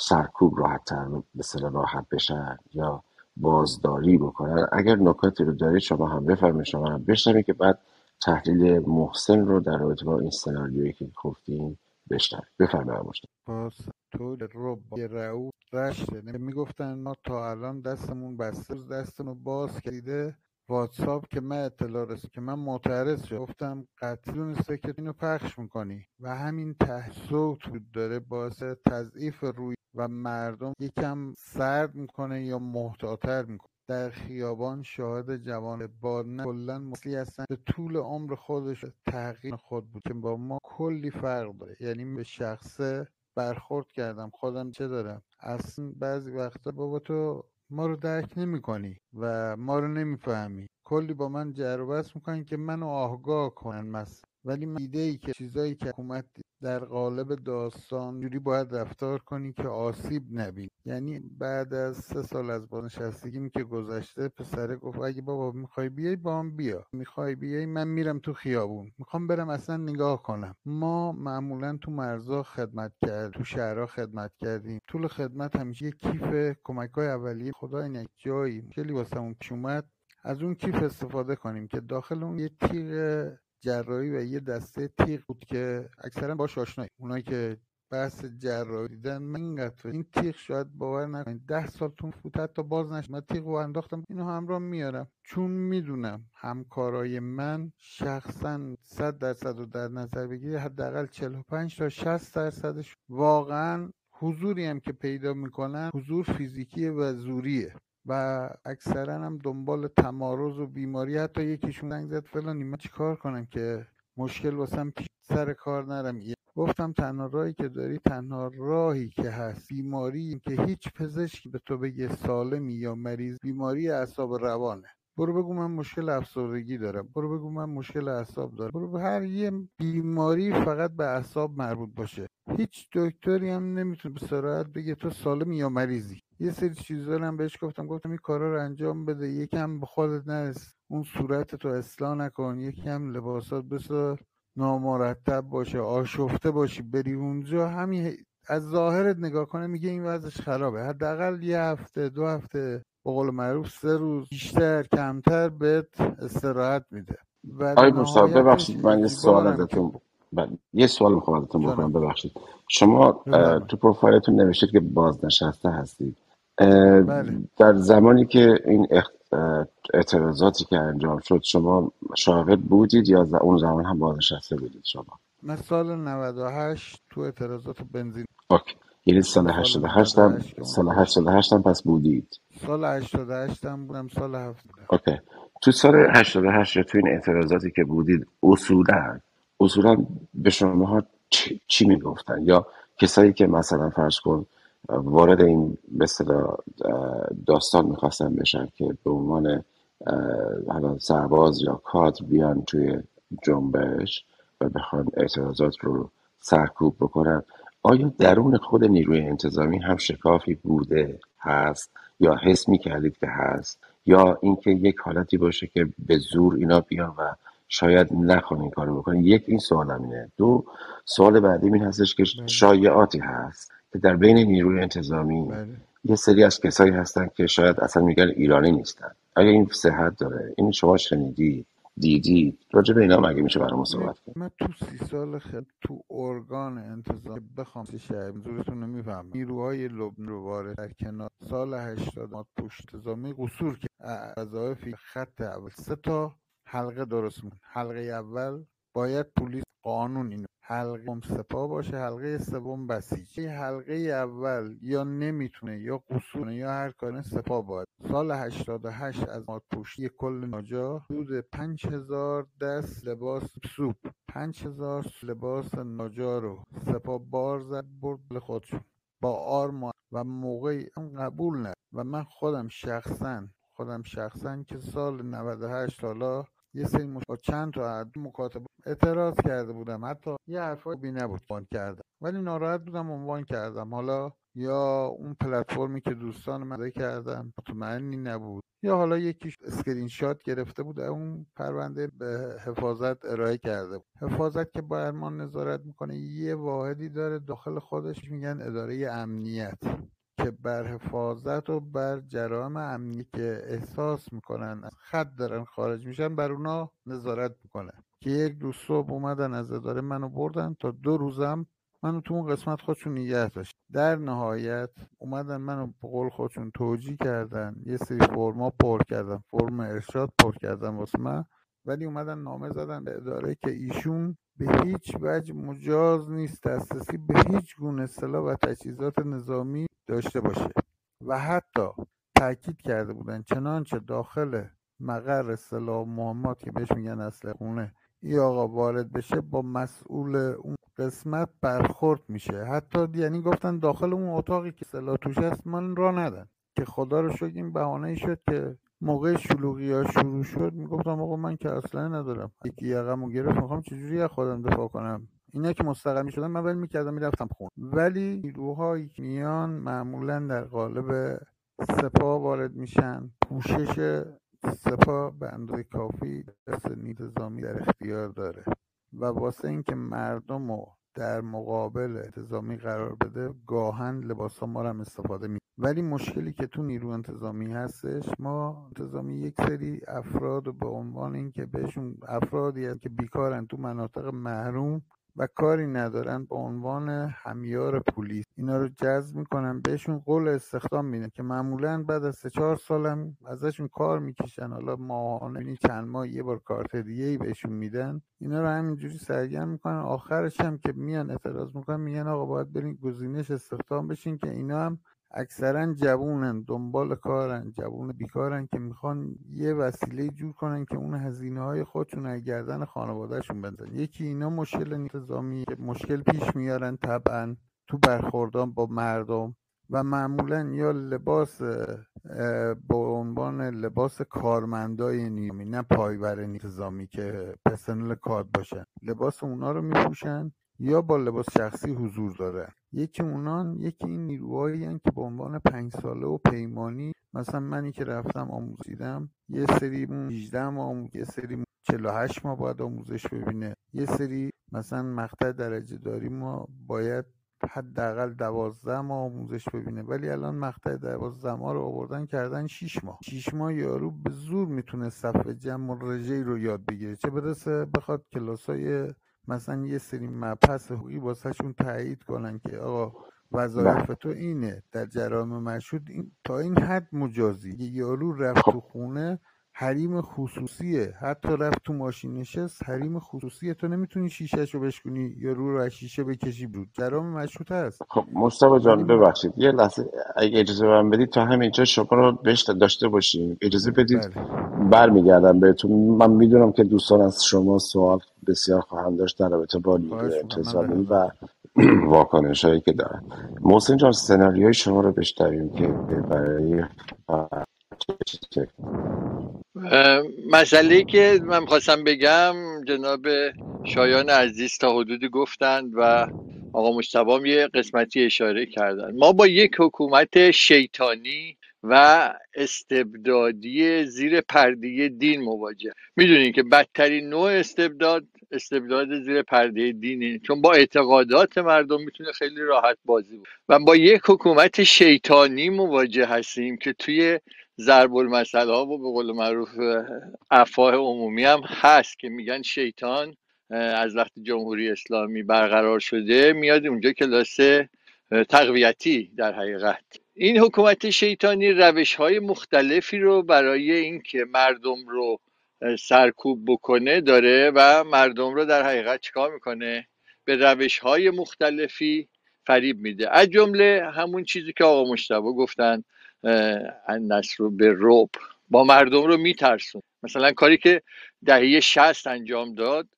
سرکوب راحتتر به راحت بشن؟ یا بازداری بکنن اگر نکاتی رو دارید شما هم بفرمایید شما هم بشنوید که بعد تحلیل محسن رو در رابطه با این سناریویی که گفتیم بشنوید. بفرمایید باز تو رو رعو رشته. می‌گفتن ما تا الان دستمون بسته دستمون باز کردیده. واتساپ که من اطلاع رسید که من معترض شد گفتم قطعی دونسته که اینو پخش می‌کنی. و همین صوت بود داره باعث تضعیف روی و مردم یکم سرد می‌کنه یا محتاطر می‌کنه. در خیابان شاهد جوان با کلا مسلی هستن. به طول عمر خودش تغییر خود بود با ما کلی فرق داره. یعنی به شخصه برخورد کردم. خودم چه دارم؟ اصلا بعضی وقتا بابا تو ما رو درک نمی کنی و ما رو نمی‌فهمی. کلی با من جر و که منو آگاه کنن مثلا. ولی من ایده ای که چیزایی که حکومت در قالب داستان جوری باید رفتار کنی که آسیب نبین یعنی بعد از سه سال از بازنشستگیم که گذشته پسره گفت اگه بابا می‌خوای بیای با هم بیا. می‌خوای بیای من میرم تو خیابون. می‌خوام برم اصلا نگاه کنم. ما معمولا تو مرزا خدمت کرد تو شهرها خدمت کردیم. طول خدمت همیشه یه کیف کمک های اولیه. خدا این جایی خیلی پیش اومد. از اون کیف استفاده کنیم که داخل اون یه تیغ جراحی و یه دسته تیغ بود که اکثرا باش آشنایی. اونایی که بحث جراحی دیدن من اینقدر این تیغ شاید باور نکنید ده سال تون فوت حتی باز نشد. من تیغ رو انداختم اینو همراه میارم. چون می‌دونم همکارای من شخصا صد درصد رو در نظر بگیری حداقل 45 تا 60 درصدش واقعا حضوری هم که پیدا می‌کنن حضور فیزیکی و زوریه. و اکثرا هم دنبال تمارز و بیماری. حتی یکیشون زنگ زد فلانی من چیکار کنم که مشکل واسم سر کار نرم؟ گفتم تنها راهی که داری تنها راهی که هست. بیماری که هیچ پزشکی به تو بگه سالمی یا مریض بیماری اعصاب روانه. برو بگو من مشکل افسردگی دارم. برو بگو من مشکل اعصاب دارم. برو هر یه بیماری فقط به اعصاب مربوط باشه. هیچ دکتری هم نمی‌تونه به سراحت بگه تو سالمی یا مریضی. یه سری چیزا هم بهش گفتم. گفتم این کارا رو انجام بده. یکم به خودت نرس اون صورت تو اصلاح نکن. یکم لباسات بسار نامرتب باشه آشفته باشی بری اونجا. همین از ظاهرت نگاه کنه میگه این وضعش خرابه. حداقل یه هفته دو هفته به قول معروف سه روز بیشتر کمتر بهت استراحت میده. آقای مصطفی ببخشید من یه سوال ازتون بله. یه سوال می‌خوام ازتون بکنم ببخشید. شما تو پروفایلتون نوشتید که بازنشسته هستید. بله. در زمانی که این اعتراضاتی که انجام شد شما شاهد بودید یا اون زمان هم بازنشسته بودید شما؟ من سال 98 تو اعتراضات بنزین اوکی. یعنی سال 88 هم سال 88 هم پس بودید. سال 88 هم بودم سال 7 اوکی. تو سال 88 تو این اعتراضاتی که بودید اصولا اصولا به شما ها چی, چی می‌گفتن؟ یا کسایی که مثلا فرض کن وارد این به داستان می‌خواستن بشن که به عنوان حالا سرباز یا کادر بیان توی جنبش و بخوان اعتراضات رو سرکوب بکنن. آیا درون خود نیروی انتظامی هم شکافی بوده هست؟ یا حس می‌کردید که هست؟ یا اینکه یک حالتی باشه که به زور اینا بیان و شاید نخوان این کارو بکنن؟ یک این سوال اینه. دو سوال بعدی این هستش که بله. شایعاتی هست که در بین نیروی انتظامی بله. یه سری از کسایی هستن که شاید اصلا میگن ایرانی نیستن. اگه این صحت داره این شما شنیدی دیدی؟ راجع به اینا مگه میشه برای صحبت من تو سی سال خیلی تو ارگان انتظام بخوام شهر زورتون نمیفهم نیروهای لبن رو وارد در کنار سال 80 ما پشت انتظامی قصور که وظایف خط اول. سه تا حلقه درست مون حلقه اول باید پلیس قانون اینو حلقه سپاه باشه حلقه سوم بسیج. حلقه اول یا نمی‌تونه یا قصونه یا هر کاری سپاه باید. سال 88 از پوشی کل ناجا حدود 5000 دست لباس سوپ. 5000 لباس ناجا رو سپاه بار زد برد خودشون. با آرما و موقعی هم قبول نه و من خودم شخصا خودم شخصا که سال 98 حالا یه سری مش... با چند تا مکاتب اعتراض کرده بودم. حتی یه حرفای بی نبود. عنوان کردم. ولی ناراحت بودم عنوان کردم. حالا یا اون پلتفرمی که دوستان من کردم مطمئنی نبود. یا حالا یکیش اسکرین شات گرفته بود. اون پرونده به حفاظت ارائه کرده بود. حفاظت که با ما نظارت می‌کنه یه واحدی داره داخل خودش میگن اداره امنیت. که بر حفاظت و بر جرائم امنی که احساس می‌کنن از خط دارن خارج میشن بر اونا نظارت می‌کنه. که یک دو صبح اومدن از اداره منو بردن تا دو روزم منو تو اون قسمت خودشون نگه داشت. در نهایت اومدن منو به قول خودشون توجیه کردن یه سری فرما پر کردن فرم ارشاد پر کردن واسه من. ولی اومدن نامه زدن به اداره که ایشون به هیچ وجه مجاز نیست دسترسی به هیچ گونه اصطلاح و تجهیزات نظامی داشته باشه. و حتی تاکید کرده بودن چنانچه داخل مقر سلاح مهمات که بهش میگن اصل خونه ای آقا وارد بشه با مسئول اون قسمت برخورد میشه. حتی یعنی گفتن داخل اون اتاقی که سلاح توش هست من را ندن. که خدا رو شکر این بهانه ای شد که موقع شلوغی ها شروع شد. می‌گفتم آقا من که اصلا ندارم. یکی یقمو گرفت می‌خوام چجوری از خودم دفاع کنم؟ اینا که مستقل می‌شدن من ول می‌کردم می‌رفتم خون ولی نیروهایی میان معمولا در قالب سپاه وارد میشن. پوشش سپاه به اندازه کافی دست نظامی در اختیار داره. و واسه اینکه مردم رو در مقابل انتظامی قرار بده گاهن لباس ها ما هم استفاده می ولی مشکلی که تو نیرو انتظامی هستش ما انتظامی یک سری افراد به عنوان اینکه بهشون افرادی هست که بیکارن تو مناطق محروم و کاری ندارن به عنوان همیار پلیس. اینا رو جذب می‌کنن بهشون قول استخدام میدن که معمولا بعد از چهار سالم ازشون کار می‌کشن. حالا ماهانه چند ماه یه بار کارت دیگه ای بهشون میدن. اینا رو همینجوری سرگرم می‌کنن. آخرش هم که میان اعتراض می‌کنن میگن آقا باید برین گزینش استخدام بشین که اینا هم اکثرا جوونن دنبال کارن جوون بیکارن که می‌خوان یه وسیله جور کنن که اون هزینه های خودشون از گردن خانوادهشون بندازن. یکی اینا مشکل نظامی مشکل پیش میارن طبعا تو برخوردان با مردم و معمولا یا لباس به عنوان لباس کارمندای نیمی نه پایبر نظامی که پرسنل کار باشن. لباس اونا رو میپوشن یا با لباس شخصی حضور داره یکی اونان یکی این نیروهایی که به عنوان پنج ساله و پیمانی مثلا منی که رفتم آموزیدم یه سری 18 ماه یه سری 48 ماه باید آموزش ببینه. یه سری مثلا مقطع درجه داری ما باید حداقل دوازده ماه آموزش ببینه. ولی الان مقطع دوازده ماه رو آوردن کردن 6 ماه. 6 ماه یارو به زور می‌تونه صفحه جمع و رژه رو یاد بگیره. چه برسه بخواد کلاسای مثلا یه سری مبحث حقوقی واسهشون تایید کنن که آقا وظایف بله. تو اینه در جرام مشهود این تا این حد مجازی یه یارو رفت خب. تو خونه حریم خصوصیه. حتی رفت تو ماشین نشست حریم خصوصیه. تو نمی‌تونی شیشهشو بشکنی یا رو رو شیشه بکشی برود جرام مشروط هست خب مصطفی جان ببخشید. یه لحظه اگه اجازه من بدید تا همینجا شما رو بهش داشته باشیم. اجازه بدید بله. برمیگردم بهتون. من می‌دونم که دوستان از شما سوال بسیار خواهم داشت در رابطه با نیروی انتظامی و <clears throat> واکنش هایی که دارن. محسن جان سناریوی شما رو بشتریم که برای مسئله که من خواستم بگم جناب شایان عزیز تا حدودی گفتند و آقا مشتبام یه قسمتی اشاره کردن. ما با یک حکومت شیطانی و استبدادی زیر پرده دین مواجه. می‌دونین که بدترین نوع استبداد استبداد زیر پرده دینه. چون با اعتقادات مردم می‌تونه خیلی راحت بازی بود و با یک حکومت شیطانی مواجه هستیم که توی ضرب المثل ها و به قول معروف افواه عمومی هم هست که میگن شیطان از وقت جمهوری اسلامی برقرار شده میاد اونجا کلاس تقویتی در حقیقت. این حکومت شیطانی روش های مختلفی رو برای اینکه مردم رو سرکوب بکنه داره و مردم رو در حقیقت چیکار می‌کنه؟ به روش های مختلفی فریب میده. از جمله همون چیزی که آقا مشتبه گفتن نصر به روب با مردم رو میترسون. مثلا کاری که دهه شست انجام داد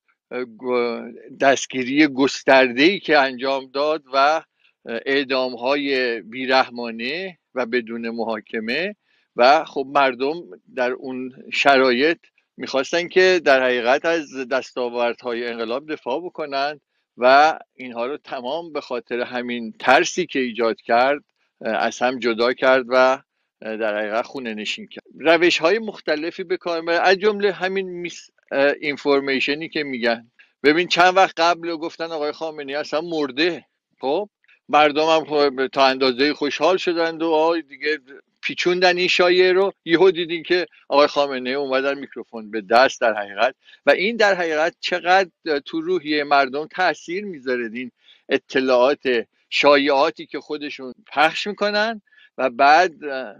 دستگیری گسترده ای که انجام داد و اعدام های بیرحمانه و بدون محاکمه و خب مردم در اون شرایط می‌خواستن که در حقیقت از دستاوردهای انقلاب دفاع بکنند و اینها رو تمام به خاطر همین ترسی که ایجاد کرد از هم جدا کرد و در حقیقت خونه نشین کرد. روش های مختلفی به کار از جمله همین میس اینفورمیشنی که میگن. ببین چند وقت قبل گفتن آقای خامنه‌ای اصلا مرده. خب؟ مردم هم خب تا اندازه خوشحال شدند و آقای دیگه پیچوندن این شایعه رو. یهو دیدین که آقای خامنه اومدن میکروفون به دست در حقیقت. و این در حقیقت چقدر تو روحیه مردم تاثیر می‌ذاره. این اطلاعات شایعاتی که خودشون پخش می‌کنن و بعد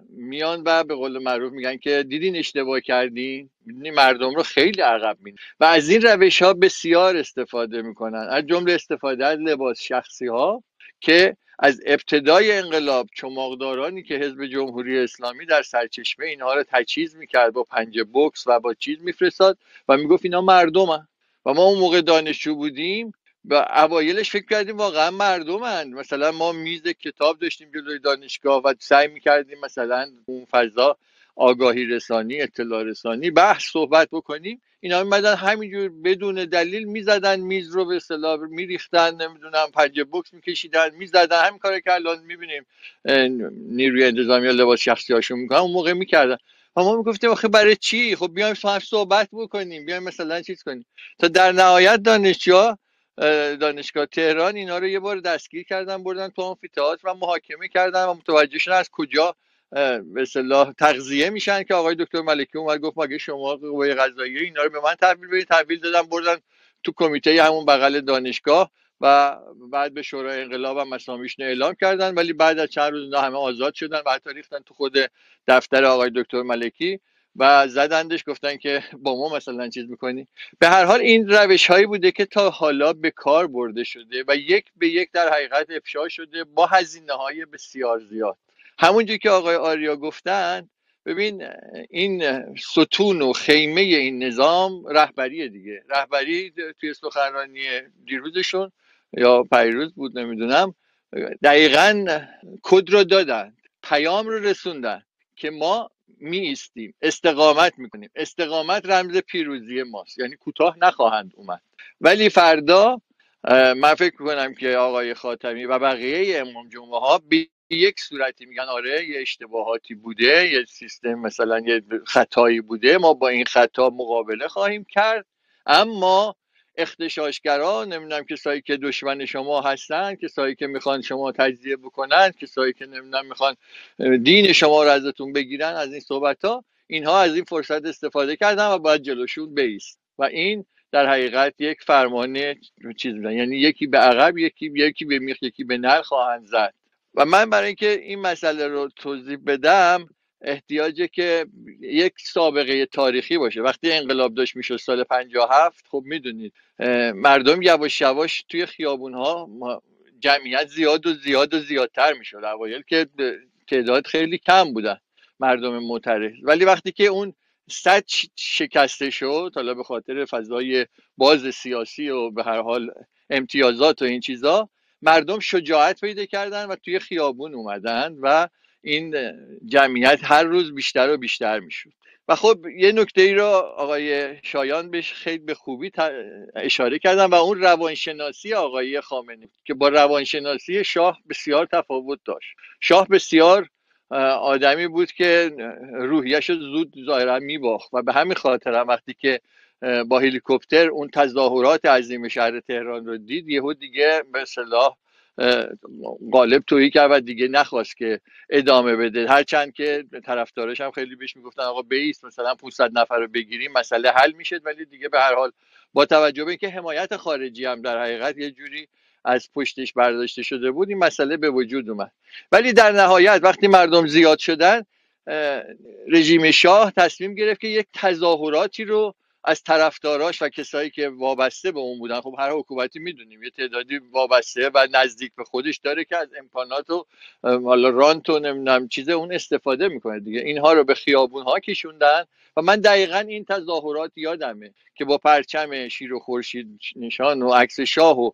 میان و به قول معروف میگن که دیدین اشتباه کردین؟ می‌دونی مردم رو خیلی عقب میدن و از این روش ها بسیار استفاده می‌کنن. از جمله استفاده از لباس شخصی ها که از ابتدای انقلاب چماقدارانی که حزب جمهوری اسلامی در سرچشمه اینها رو تجهیز می‌کرد با پنج بکس و با چیز میفرستاد و می‌گفت اینا مردمن. و ما اون موقع دانشجو بودیم و اوایلش فکر کردیم واقعا مردمن. مثلا ما میز کتاب داشتیم جلوی دانشگاه و سعی می‌کردیم مثلا اون فضا آگاهی رسانی اطلاع رسانی بحث صحبت بکنیم. اینا میمدن همینجور بدون دلیل می‌زدن میز رو به اصطلاح میریختن نمی‌دونم پنج بکس میکشیدن می‌زدن. همین کار که الان می‌بینیم نیروی انتظامی لباس شخصی هاشون می‌کنن اون موقع می‌کردن. و ما می‌گفتیم آخه برای چی؟ خب بیایم صحبت بکنیم بیایم مثلا چیز کنیم. تا در نهایت دانشجو دانشگاه تهران اینا رو یه بار دستگیر کردن بردن تو آمفی‌تئاتر و محاکمه کردن و متوجه شدن از کجا به اصطلاح تغذیه میشن که آقای دکتر ملکی اومد گفت مگه شما قوه قضاییه اینا رو به من تحویل بدید؟ تحویل دادن بردن تو کمیته همون بغل دانشگاه و بعد به شورای انقلاب هم مسامیشون اعلام کردن ولی بعد از چند روز همه آزاد شدن و حتی ریختن تو خود دفتر آقای دکتر ملکی. و زدندش گفتن که با ما مثلا چیز می‌کنی. به هر حال این روش هایی بوده که تا حالا به کار برده شده و یک به یک در حقیقت افشا شده با هزینه های بسیار زیاد. همونجور که آقای آریا گفتن ببین این ستون و خیمه این نظام رهبری دیگه. رهبری توی سخنرانی دیروزشون یا پیروز بود نمی‌دونم دقیقا کد رو دادن پیام رو رسوندن که ما می ایستیم استقامت می‌کنیم. استقامت رمز پیروزی ماست یعنی کوتاه نخواهند اومد. ولی فردا من فکر کنم که آقای خاتمی و بقیه امام جمعه ها به یک صورتی میگن آره یه اشتباهاتی بوده یه سیستم مثلا یه خطایی بوده ما با این خطا مقابله خواهیم کرد. اما اختشاشگرا نمی‌دونم کسایی که دشمن شما هستن کسایی که می‌خوان شما تجزیه بکنن کسایی که نمی‌دونم می‌خوان دین شما رو ازتون بگیرن از این صحبت ها اینها از این فرصت استفاده کردن و باید جلوشون بیست. و این در حقیقت یک فرمانه چیز میدن. یعنی یکی به عقب یکی یکی به میخ یکی به نر خواهند زد. و من برای اینکه این مسئله رو توضیح بدم احتیاجه که یک سابقه تاریخی باشه. وقتی انقلاب داشت می‌شد سال 57 خب می‌دونید مردم یواش یواش توی خیابون ها جمعیت زیاد و زیاد و زیادتر می‌شد. اوایل که تعداد خیلی کم بودن مردم معترض. ولی وقتی که اون صد شکسته شد حالا به خاطر فضای باز سیاسی و به هر حال امتیازات و این چیزا مردم شجاعت پیدا کردن و توی خیابون اومدن و این جمعیت هر روز بیشتر و بیشتر می‌شد و خب یه نکته ای رو آقای شایان بهش خیلی به خوبی اشاره کردن و اون روانشناسی آقای خامنه که با روانشناسی شاه بسیار تفاوت داشت. شاه بسیار آدمی بود که روحیش زود ظاهرا میباخت و به همین خاطر هم وقتی که با هلیکوپتر اون تظاهرات عظیم شهر تهران رو دید یهو دیگه به صلاح غالب تویی کرد و دیگه نخواست که ادامه بده. هرچند که طرفدارش هم خیلی بهش می‌گفتن آقا بیست مثلا 500 نفر رو بگیریم مسئله حل میشه ولی دیگه به هر حال با توجه به اینکه حمایت خارجی هم در حقیقت یه جوری از پشتش برداشته شده بود این مسئله به وجود اومد. ولی در نهایت وقتی مردم زیاد شدن رژیم شاه تصمیم گرفت که یک تظاهراتی رو از طرفداراش و کسایی که وابسته به اون بودن خب هر حکومتی می‌دونیم یه تعدادی وابسته و نزدیک به خودش داره که از امکانات و حالا رانت و نمی‌دونم چیز اون استفاده می‌کنه دیگه. اینها رو به خیابون ها کشوندن و من دقیقا این تظاهرات یادمه که با پرچم شیر و خورشید نشان و عکس شاه و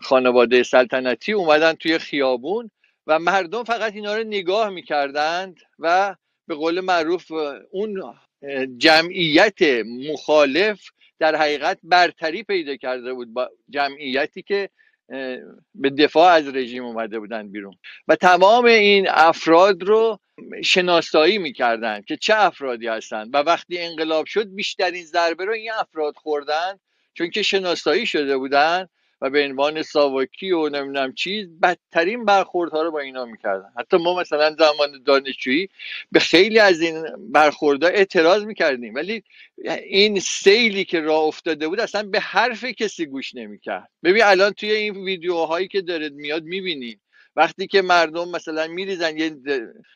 خانواده سلطنتی اومدن توی خیابون و مردم فقط اینا رو نگاه می‌کردند و به قول معروف اون جمعیت مخالف در حقیقت برتری پیدا کرده بود با جمعیتی که به دفاع از رژیم اومده بودن بیرون. و تمام این افراد رو شناسایی می‌کردن که چه افرادی هستند و وقتی انقلاب شد بیشترین ضربه رو این افراد خوردن چون که شناسایی شده بودن و به عنوان ساواکی و نمی‌دونم چیز بدترین برخوردها رو با اینا می‌کردن. حتی ما مثلا زمان دانشجویی به خیلی از این برخوردها اعتراض می‌کردیم. ولی این سیلی که راه افتاده بود اصلا به حرف کسی گوش نمی‌کرد. ببین الان توی این ویدیوهایی که داره میاد می‌بینیم وقتی که مردم مثلا میریزن یه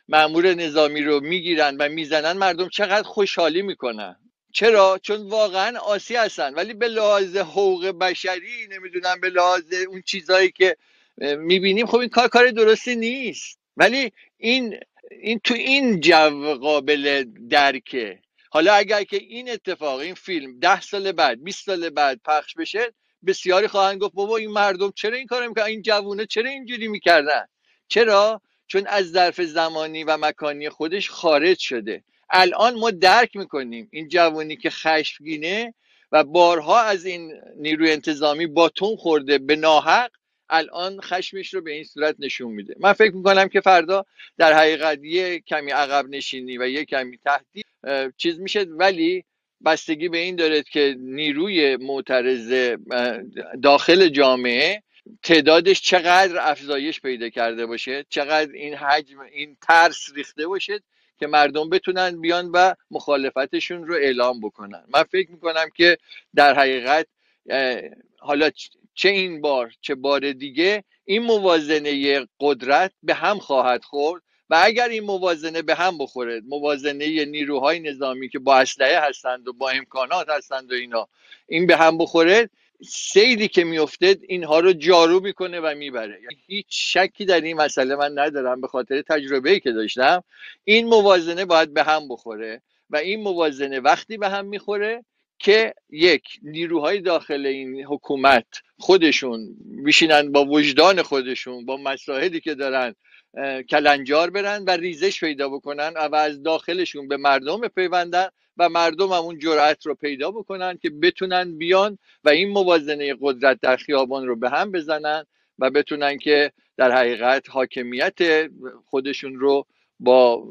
مامور نظامی رو می‌گیرن و می‌زنن مردم چقدر خوشحالی می‌کنن. چرا؟ چون واقعا آسی هستن. ولی به لحاظ حقوق بشری نمی‌دونم به لحاظ اون چیزهایی که می‌بینیم خب این کار کار درستی نیست. ولی این این تو این جو قابل درکه. حالا اگر که این اتفاق این فیلم ده سال بعد 20 سال بعد پخش بشه بسیاری خواهند گفت بابا این مردم چرا این کارو می‌کنن؟ این جوونه چرا اینجوری می‌کردن؟ چرا؟ چون از ظرف زمانی و مکانی خودش خارج شده. الان ما درک می‌کنیم این جوانی که خشمگینه و بارها از این نیروی انتظامی باتون خورده به ناحق الان خشمش رو به این صورت نشون میده. من فکر می‌کنم که فردا در حقیقت یه کمی عقب نشینی و یه کمی تهدید چیز میشه. ولی بستگی به این دارد که نیروی معترض داخل جامعه تعدادش چقدر افزایش پیدا کرده باشه چقدر این حجم این ترس ریخته باشه که مردم بتونن بیان و مخالفتشون رو اعلام بکنن. من فکر می‌کنم که در حقیقت حالا چه این بار چه بار دیگه این موازنه قدرت به هم خواهد خورد و اگر این موازنه به هم بخوره موازنه نیروهای نظامی که با اسلحه هستند و با امکانات هستند و اینا این به هم بخوره سیلی که میفته اینها رو جارو می‌کنه و می‌بره. یعنی هیچ شکی در این مسئله من ندارم به خاطر تجربه ای که داشتم. این موازنه باید به هم بخوره و این موازنه وقتی به هم می‌خوره که یک نیروهای داخل این حکومت خودشون میشینن با وجدان خودشون با مسائلی که دارن کلنجار برن و ریزش پیدا بکنن و از داخلشون به مردم پیوندن و مردم هم اون جرأت رو پیدا بکنن که بتونن بیان و این موازنه قدرت در خیابان رو به هم بزنن و بتونن که در حقیقت حاکمیت خودشون رو با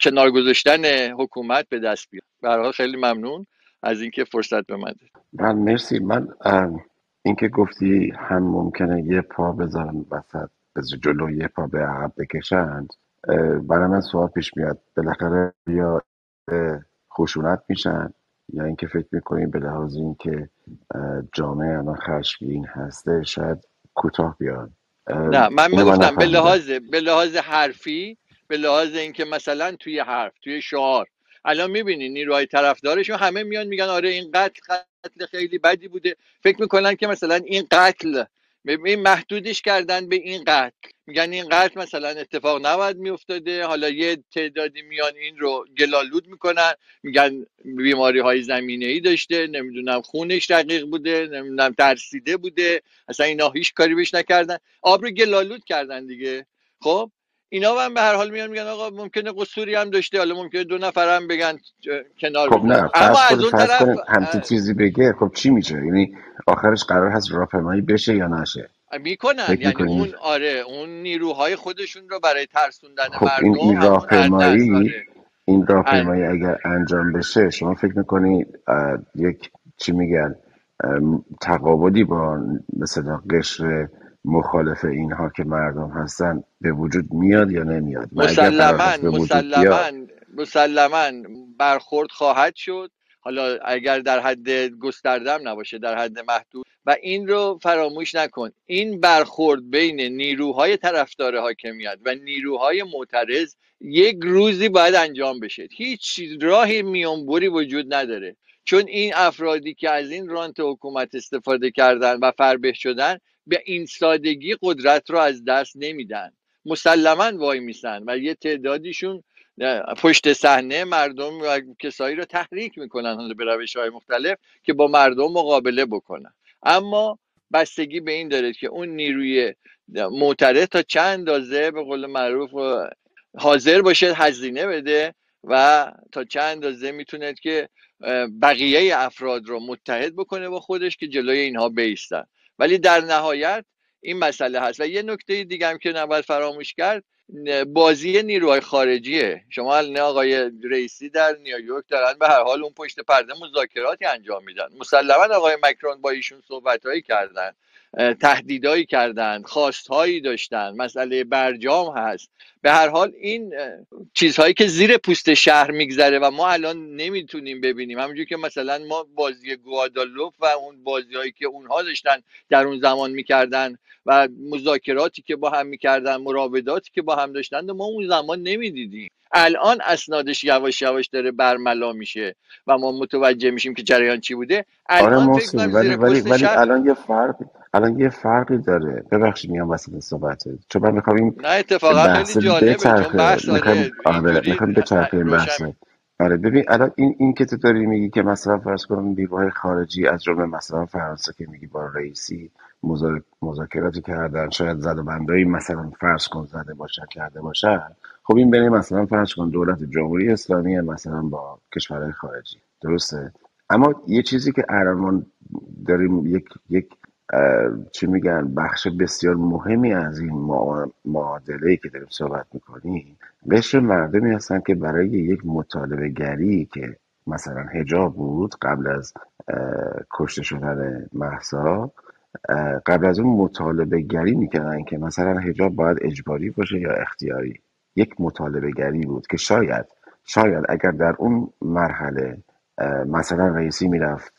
کنار گذاشتن حکومت به دست بیارن. خیلی ممنون از اینکه فرصت به من مرسی. من اینکه گفتی هم ممکنه یه پا بذارن وسط. جلو یه پا به عقب بکشند. برای من سوال پیش میاد. بالاخره یا خشونت میشن؟ یا اینکه فکر می‌کنیم به لحاظ اینکه جامعه الان خشمگین هسته شاید کوتاه بیان. نه من می‌گفتم به لحاظ به لحاظ حرفی به لحاظ اینکه مثلا توی حرف توی شعار. الان می‌بینین نیروهای طرفدارشون همه میان میگن آره این قتل قتل خیلی بدی بوده. فکر می‌کنن که مثلا این قتل این محدودش کردن به این قتل. میگن این قتل مثلا اتفاق نباید میافتاده. حالا یه تعدادی میان این رو گلالود می‌کنن. میگن بیماری های زمینه ای داشته. نمی‌دونم خونش دقیق بوده. نمی‌دونم ترسیده بوده. اصلا اینا هیچ کاری بهش نکردن. آب رو گلالود کردن دیگه. خب؟ اینا هم به هر حال میان میگن آقا ممکنه قصوری هم داشته حالا ممکنه دو نفر هم بگن کنار خب نه اما از اون طرف همچین چیزی بگه خب چی میشه؟ یعنی آخرش قرار هست راهپیمایی بشه یا نشه؟ می‌کنن. یعنی اون آره اون نیروهای خودشون رو برای ترسوندن خب مردم این, این راهپیمایی آره. این راهپیمایی اگر انجام بشه شما فکر می‌کنی یک چی میگن تقابلی با مثلا قشر مخالف اینها که مردم هستن به وجود میاد یا نمیاد؟ مسلما مسلما مسلما برخورد خواهد شد. حالا اگر در حد گستردم نباشه در حد محدود. و این رو فراموش نکن. این برخورد بین نیروهای طرفدار حاکمیت و نیروهای معترض یک روزی باید انجام بشه. هیچ راه میانبری وجود نداره. چون این افرادی که از این رانت حکومت استفاده کردن و فربه شدن به این سادگی قدرت رو از دست نمیدن. مسلما وای میسن و یه تعدادیشون پشت صحنه مردم و کسایی رو تحریک می‌کنن به روش های مختلف که با مردم مقابله بکنن. اما بستگی به این داره که اون نیروی معترض تا چند اندازه به قول معروف حاضر باشه هزینه بده و تا چند اندازه می‌تونه که بقیه افراد رو متحد بکنه با خودش که جلوی اینها بیستن. ولی در نهایت این مسئله هست. و یه نکته دیگه هم که نباید فراموش کرد بازی نیروهای خارجیه. شما نه آقای ریسی در نیویورک دارن به هر حال اون پشت پرده مذاکراتی انجام میدن. مسلما آقای مکرون با ایشون صحبتهایی کردن. تهدیدایی کردن خواستهایی داشتن مسئله برجام هست. به هر حال این چیزهایی که زیر پوست شهر میگذره و ما الان نمی‌تونیم ببینیم. همونجور که مثلا ما بازی گوادالوف و اون بازی هایی که اونها داشتن در اون زمان می‌کردن و مذاکراتی که با هم می‌کردن مراوداتی که با هم داشتن ما اون زمان نمی‌دیدیم. الان اسنادش یواش یواش داره برملا میشه و ما متوجه میشیم که جریان چی بوده. الان آره فکر ولی ولی, ولی الان یه فرق الان یه فرقی داره. ببخشید میام وسط صحبت چون من می‌خوام این نه اتفاقا خیلی جالبه. چون بحث می‌خوام آره می‌خوام بچرخه این بحث آره ببین الان این این که تو داری میگی که مثلا فرض کن نیروهای خارجی از جمله مثلا فرانسه که میگی با رئیسی مذاکراتی کردن شاید زد و بندایی مثلا فرض کن زده باشن کرده باشن خب این بین مثلا فرض کن دولت جمهوری اسلامی مثلا با کشورهای خارجی. درسته؟ اما یه چیزی که الان داریم یک یک چی میگن بخش بسیار مهمی از این معادله که داریم صحبت می‌کنیم قشر مردمی هستن که برای یک مطالبه گری که مثلا هجاب بود قبل از کشته شدن محسا قبل از اون مطالبه گری می‌کردن که مثلا هجاب باید اجباری باشه یا اختیاری. یک مطالبه گری بود که شاید شاید اگر در اون مرحله مثلا رئیسی می‌رفت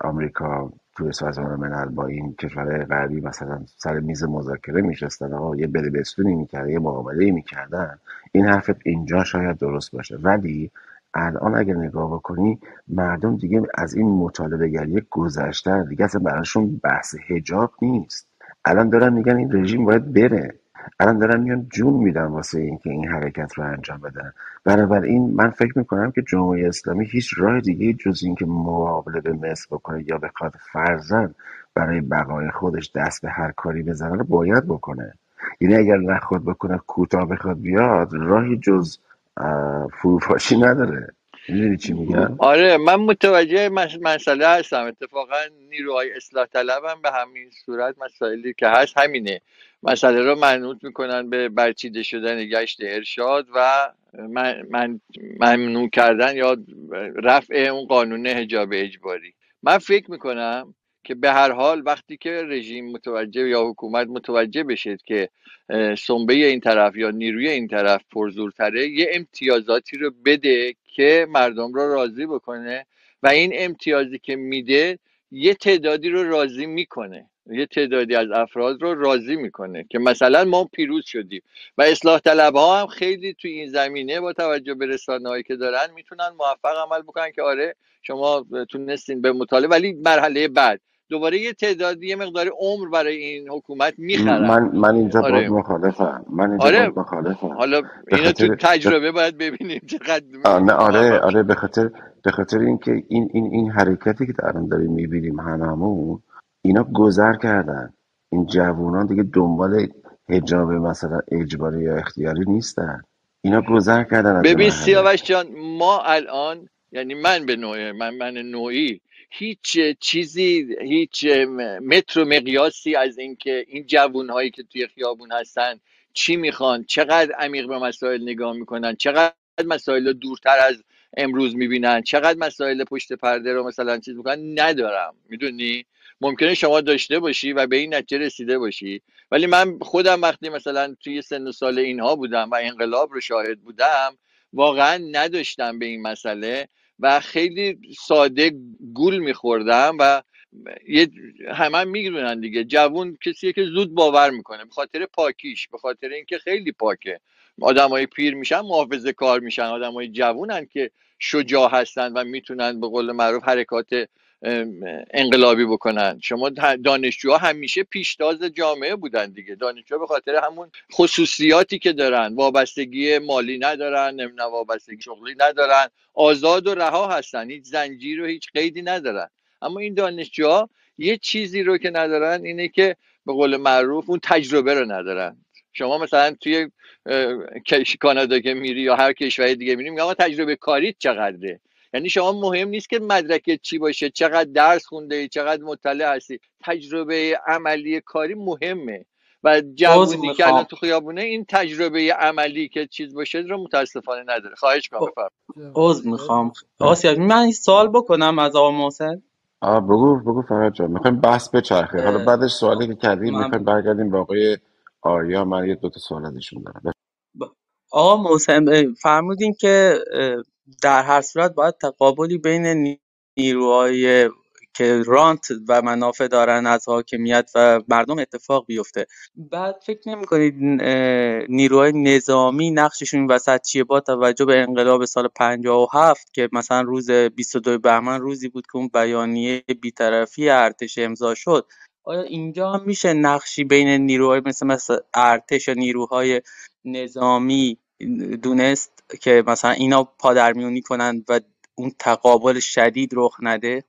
آمریکا توی سازمان ملل با این کشور غربی مثلا سر میز مذاکره میشستن آقا یه بده بستونی می‌کردن یه معامله می‌کردن. این حرفت اینجا شاید درست باشه. ولی الان اگر نگاه بکنی مردم دیگه از این مطالبه گری گذشتن. دیگه اصلا براشون بحث هجاب نیست. الان دارن میگن این رژیم باید بره. الان دارن میان جون میدن واسه اینکه این حرکت رو انجام بدن. بنابراین من فکر می‌کنم که جمهوری اسلامی هیچ راه دیگه جز اینکه مقابله به مصر بکنه یا بخواد فرزن برای بقای خودش دست به هر کاری بزنه رو باید بکنه. یعنی اگر نخواد بکنه کوتاه بخواد بیاد راهی جز فروپاشی نداره. می‌دونی چی میگم؟ آره من متوجه مسئله هستم. اتفاقا نیروهای اصلاح طلب هم به همین صورت مسائلی که هست همینه. مسئله رو منوط می‌کنن به برچیده شدن گشت ارشاد و من, ممنوع کردن یا رفع اون قانون حجاب اجباری. من فکر می‌کنم که به هر حال وقتی که رژیم متوجه یا حکومت متوجه بشه که سنبه این طرف یا نیروی این طرف پرزورتره یه امتیازاتی رو بده که مردم رو راضی بکنه و این امتیازی که میده یه تعدادی رو راضی می‌کنه. یه تعدادی از افراد رو راضی می‌کنه که مثلا ما پیروز شدیم و اصلاح طلب ها هم خیلی توی این زمینه با توجه به رسانه هایی که دارن می‌تونن موفق عمل بکنن که آره شما تونستین به مطالعه ولی مرحله بعد دوباره یه تعدادی یه مقدار عمر برای این حکومت می‌خرن. من من اینجا آره. مخالفم. من اینجا آره. مخالفم. حالا اینو تو تجربه باید ببینیم چقدر نه آره آره به خاطر به خاطر اینکه این این این حرکتی که الان داریم می‌بینیم هممون اینا گذر کردن. این جوانان دیگه دنبال حجاب مثلا اجباری یا اختیاری نیستن. اینا گذر کردن ببین سیاوش جان ما الان یعنی من به نوعی من من نوعی هیچ چیزی هیچ متر و مقیاسی از اینکه این جوون هایی که توی خیابون هستن چی می‌خوان چقدر عمیق به مسائل نگاه می‌کنن چقدر مسائل دورتر از امروز می‌بینن چقدر مسائل پشت پرده رو مثلا چیز می‌کنن ندارم. می‌دونی؟ ممکنه شما داشته باشی و به این نتیجه رسیده باشی. ولی من خودم وقتی مثلا توی سن و سال اینها بودم و انقلاب رو شاهد بودم واقعا نداشتم به این مسئله. و خیلی ساده گول میخوردم و یه همه می‌دونن دیگه. جوون کسیه که زود باور می‌کنه. به خاطر پاکیش به خاطر اینکه خیلی پاکه. آدمای پیر میشن محافظه کار میشن. آدمای جوونن که شجاع هستن و می‌تونن به قول معروف حرکات انقلابی بکنن. شما دانشجوها همیشه پیشتاز جامعه بودن دیگه. دانشجوها به خاطر همون خصوصیاتی که دارن. وابستگی مالی ندارن نمی‌دونم وابستگی شغلی ندارن. آزاد و رها هستن. هیچ زنجیر و هیچ قیدی ندارن. اما این دانشجوها یه چیزی رو که ندارن اینه که به قول معروف اون تجربه رو ندارن. شما مثلا توی کانادا که میری یا هر کشور دیگه میری میگم تجربه کاریت چقدره؟ یعنی شما مهم نیست که مدرکت چی باشه چقدر درس خونده چقدر مطلع هستی. تجربه عملی کاری مهمه. و جوونی که الان تو خیابونه این تجربه عملی که چیز باشه رو متاسفانه نداره. خواهش کنم عذر می‌خوام. آسیا من این سوال بکنم از آقا محسن. آه بگو بگو فراد جان. می‌خوایم بحث بچرخه. حالا بعدش سوالی که کردیم می‌خوایم برگردیم به آقای آریا. من یه دو تا سوال ازشون دارم. آقا محسن فرمودین که در هر صورت باید تقابلی بین نیروهای که رانت و منافع دارن از حاکمیت و مردم اتفاق بیفته. بعد فکر نمی کنید نیروهای نظامی نقششون این وسط چیه؟ با توجه به انقلاب سال 57 که مثلا روز 22 بهمن روزی بود که اون بیانیه بیطرفی ارتش امضا شد آیا اینجا میشه نقشی بین نیروهای مثل مثل ارتش و نیروهای نظامی دونست که مثلا اینا پادرمیونی کنند و اون تقابل شدید رخ نده.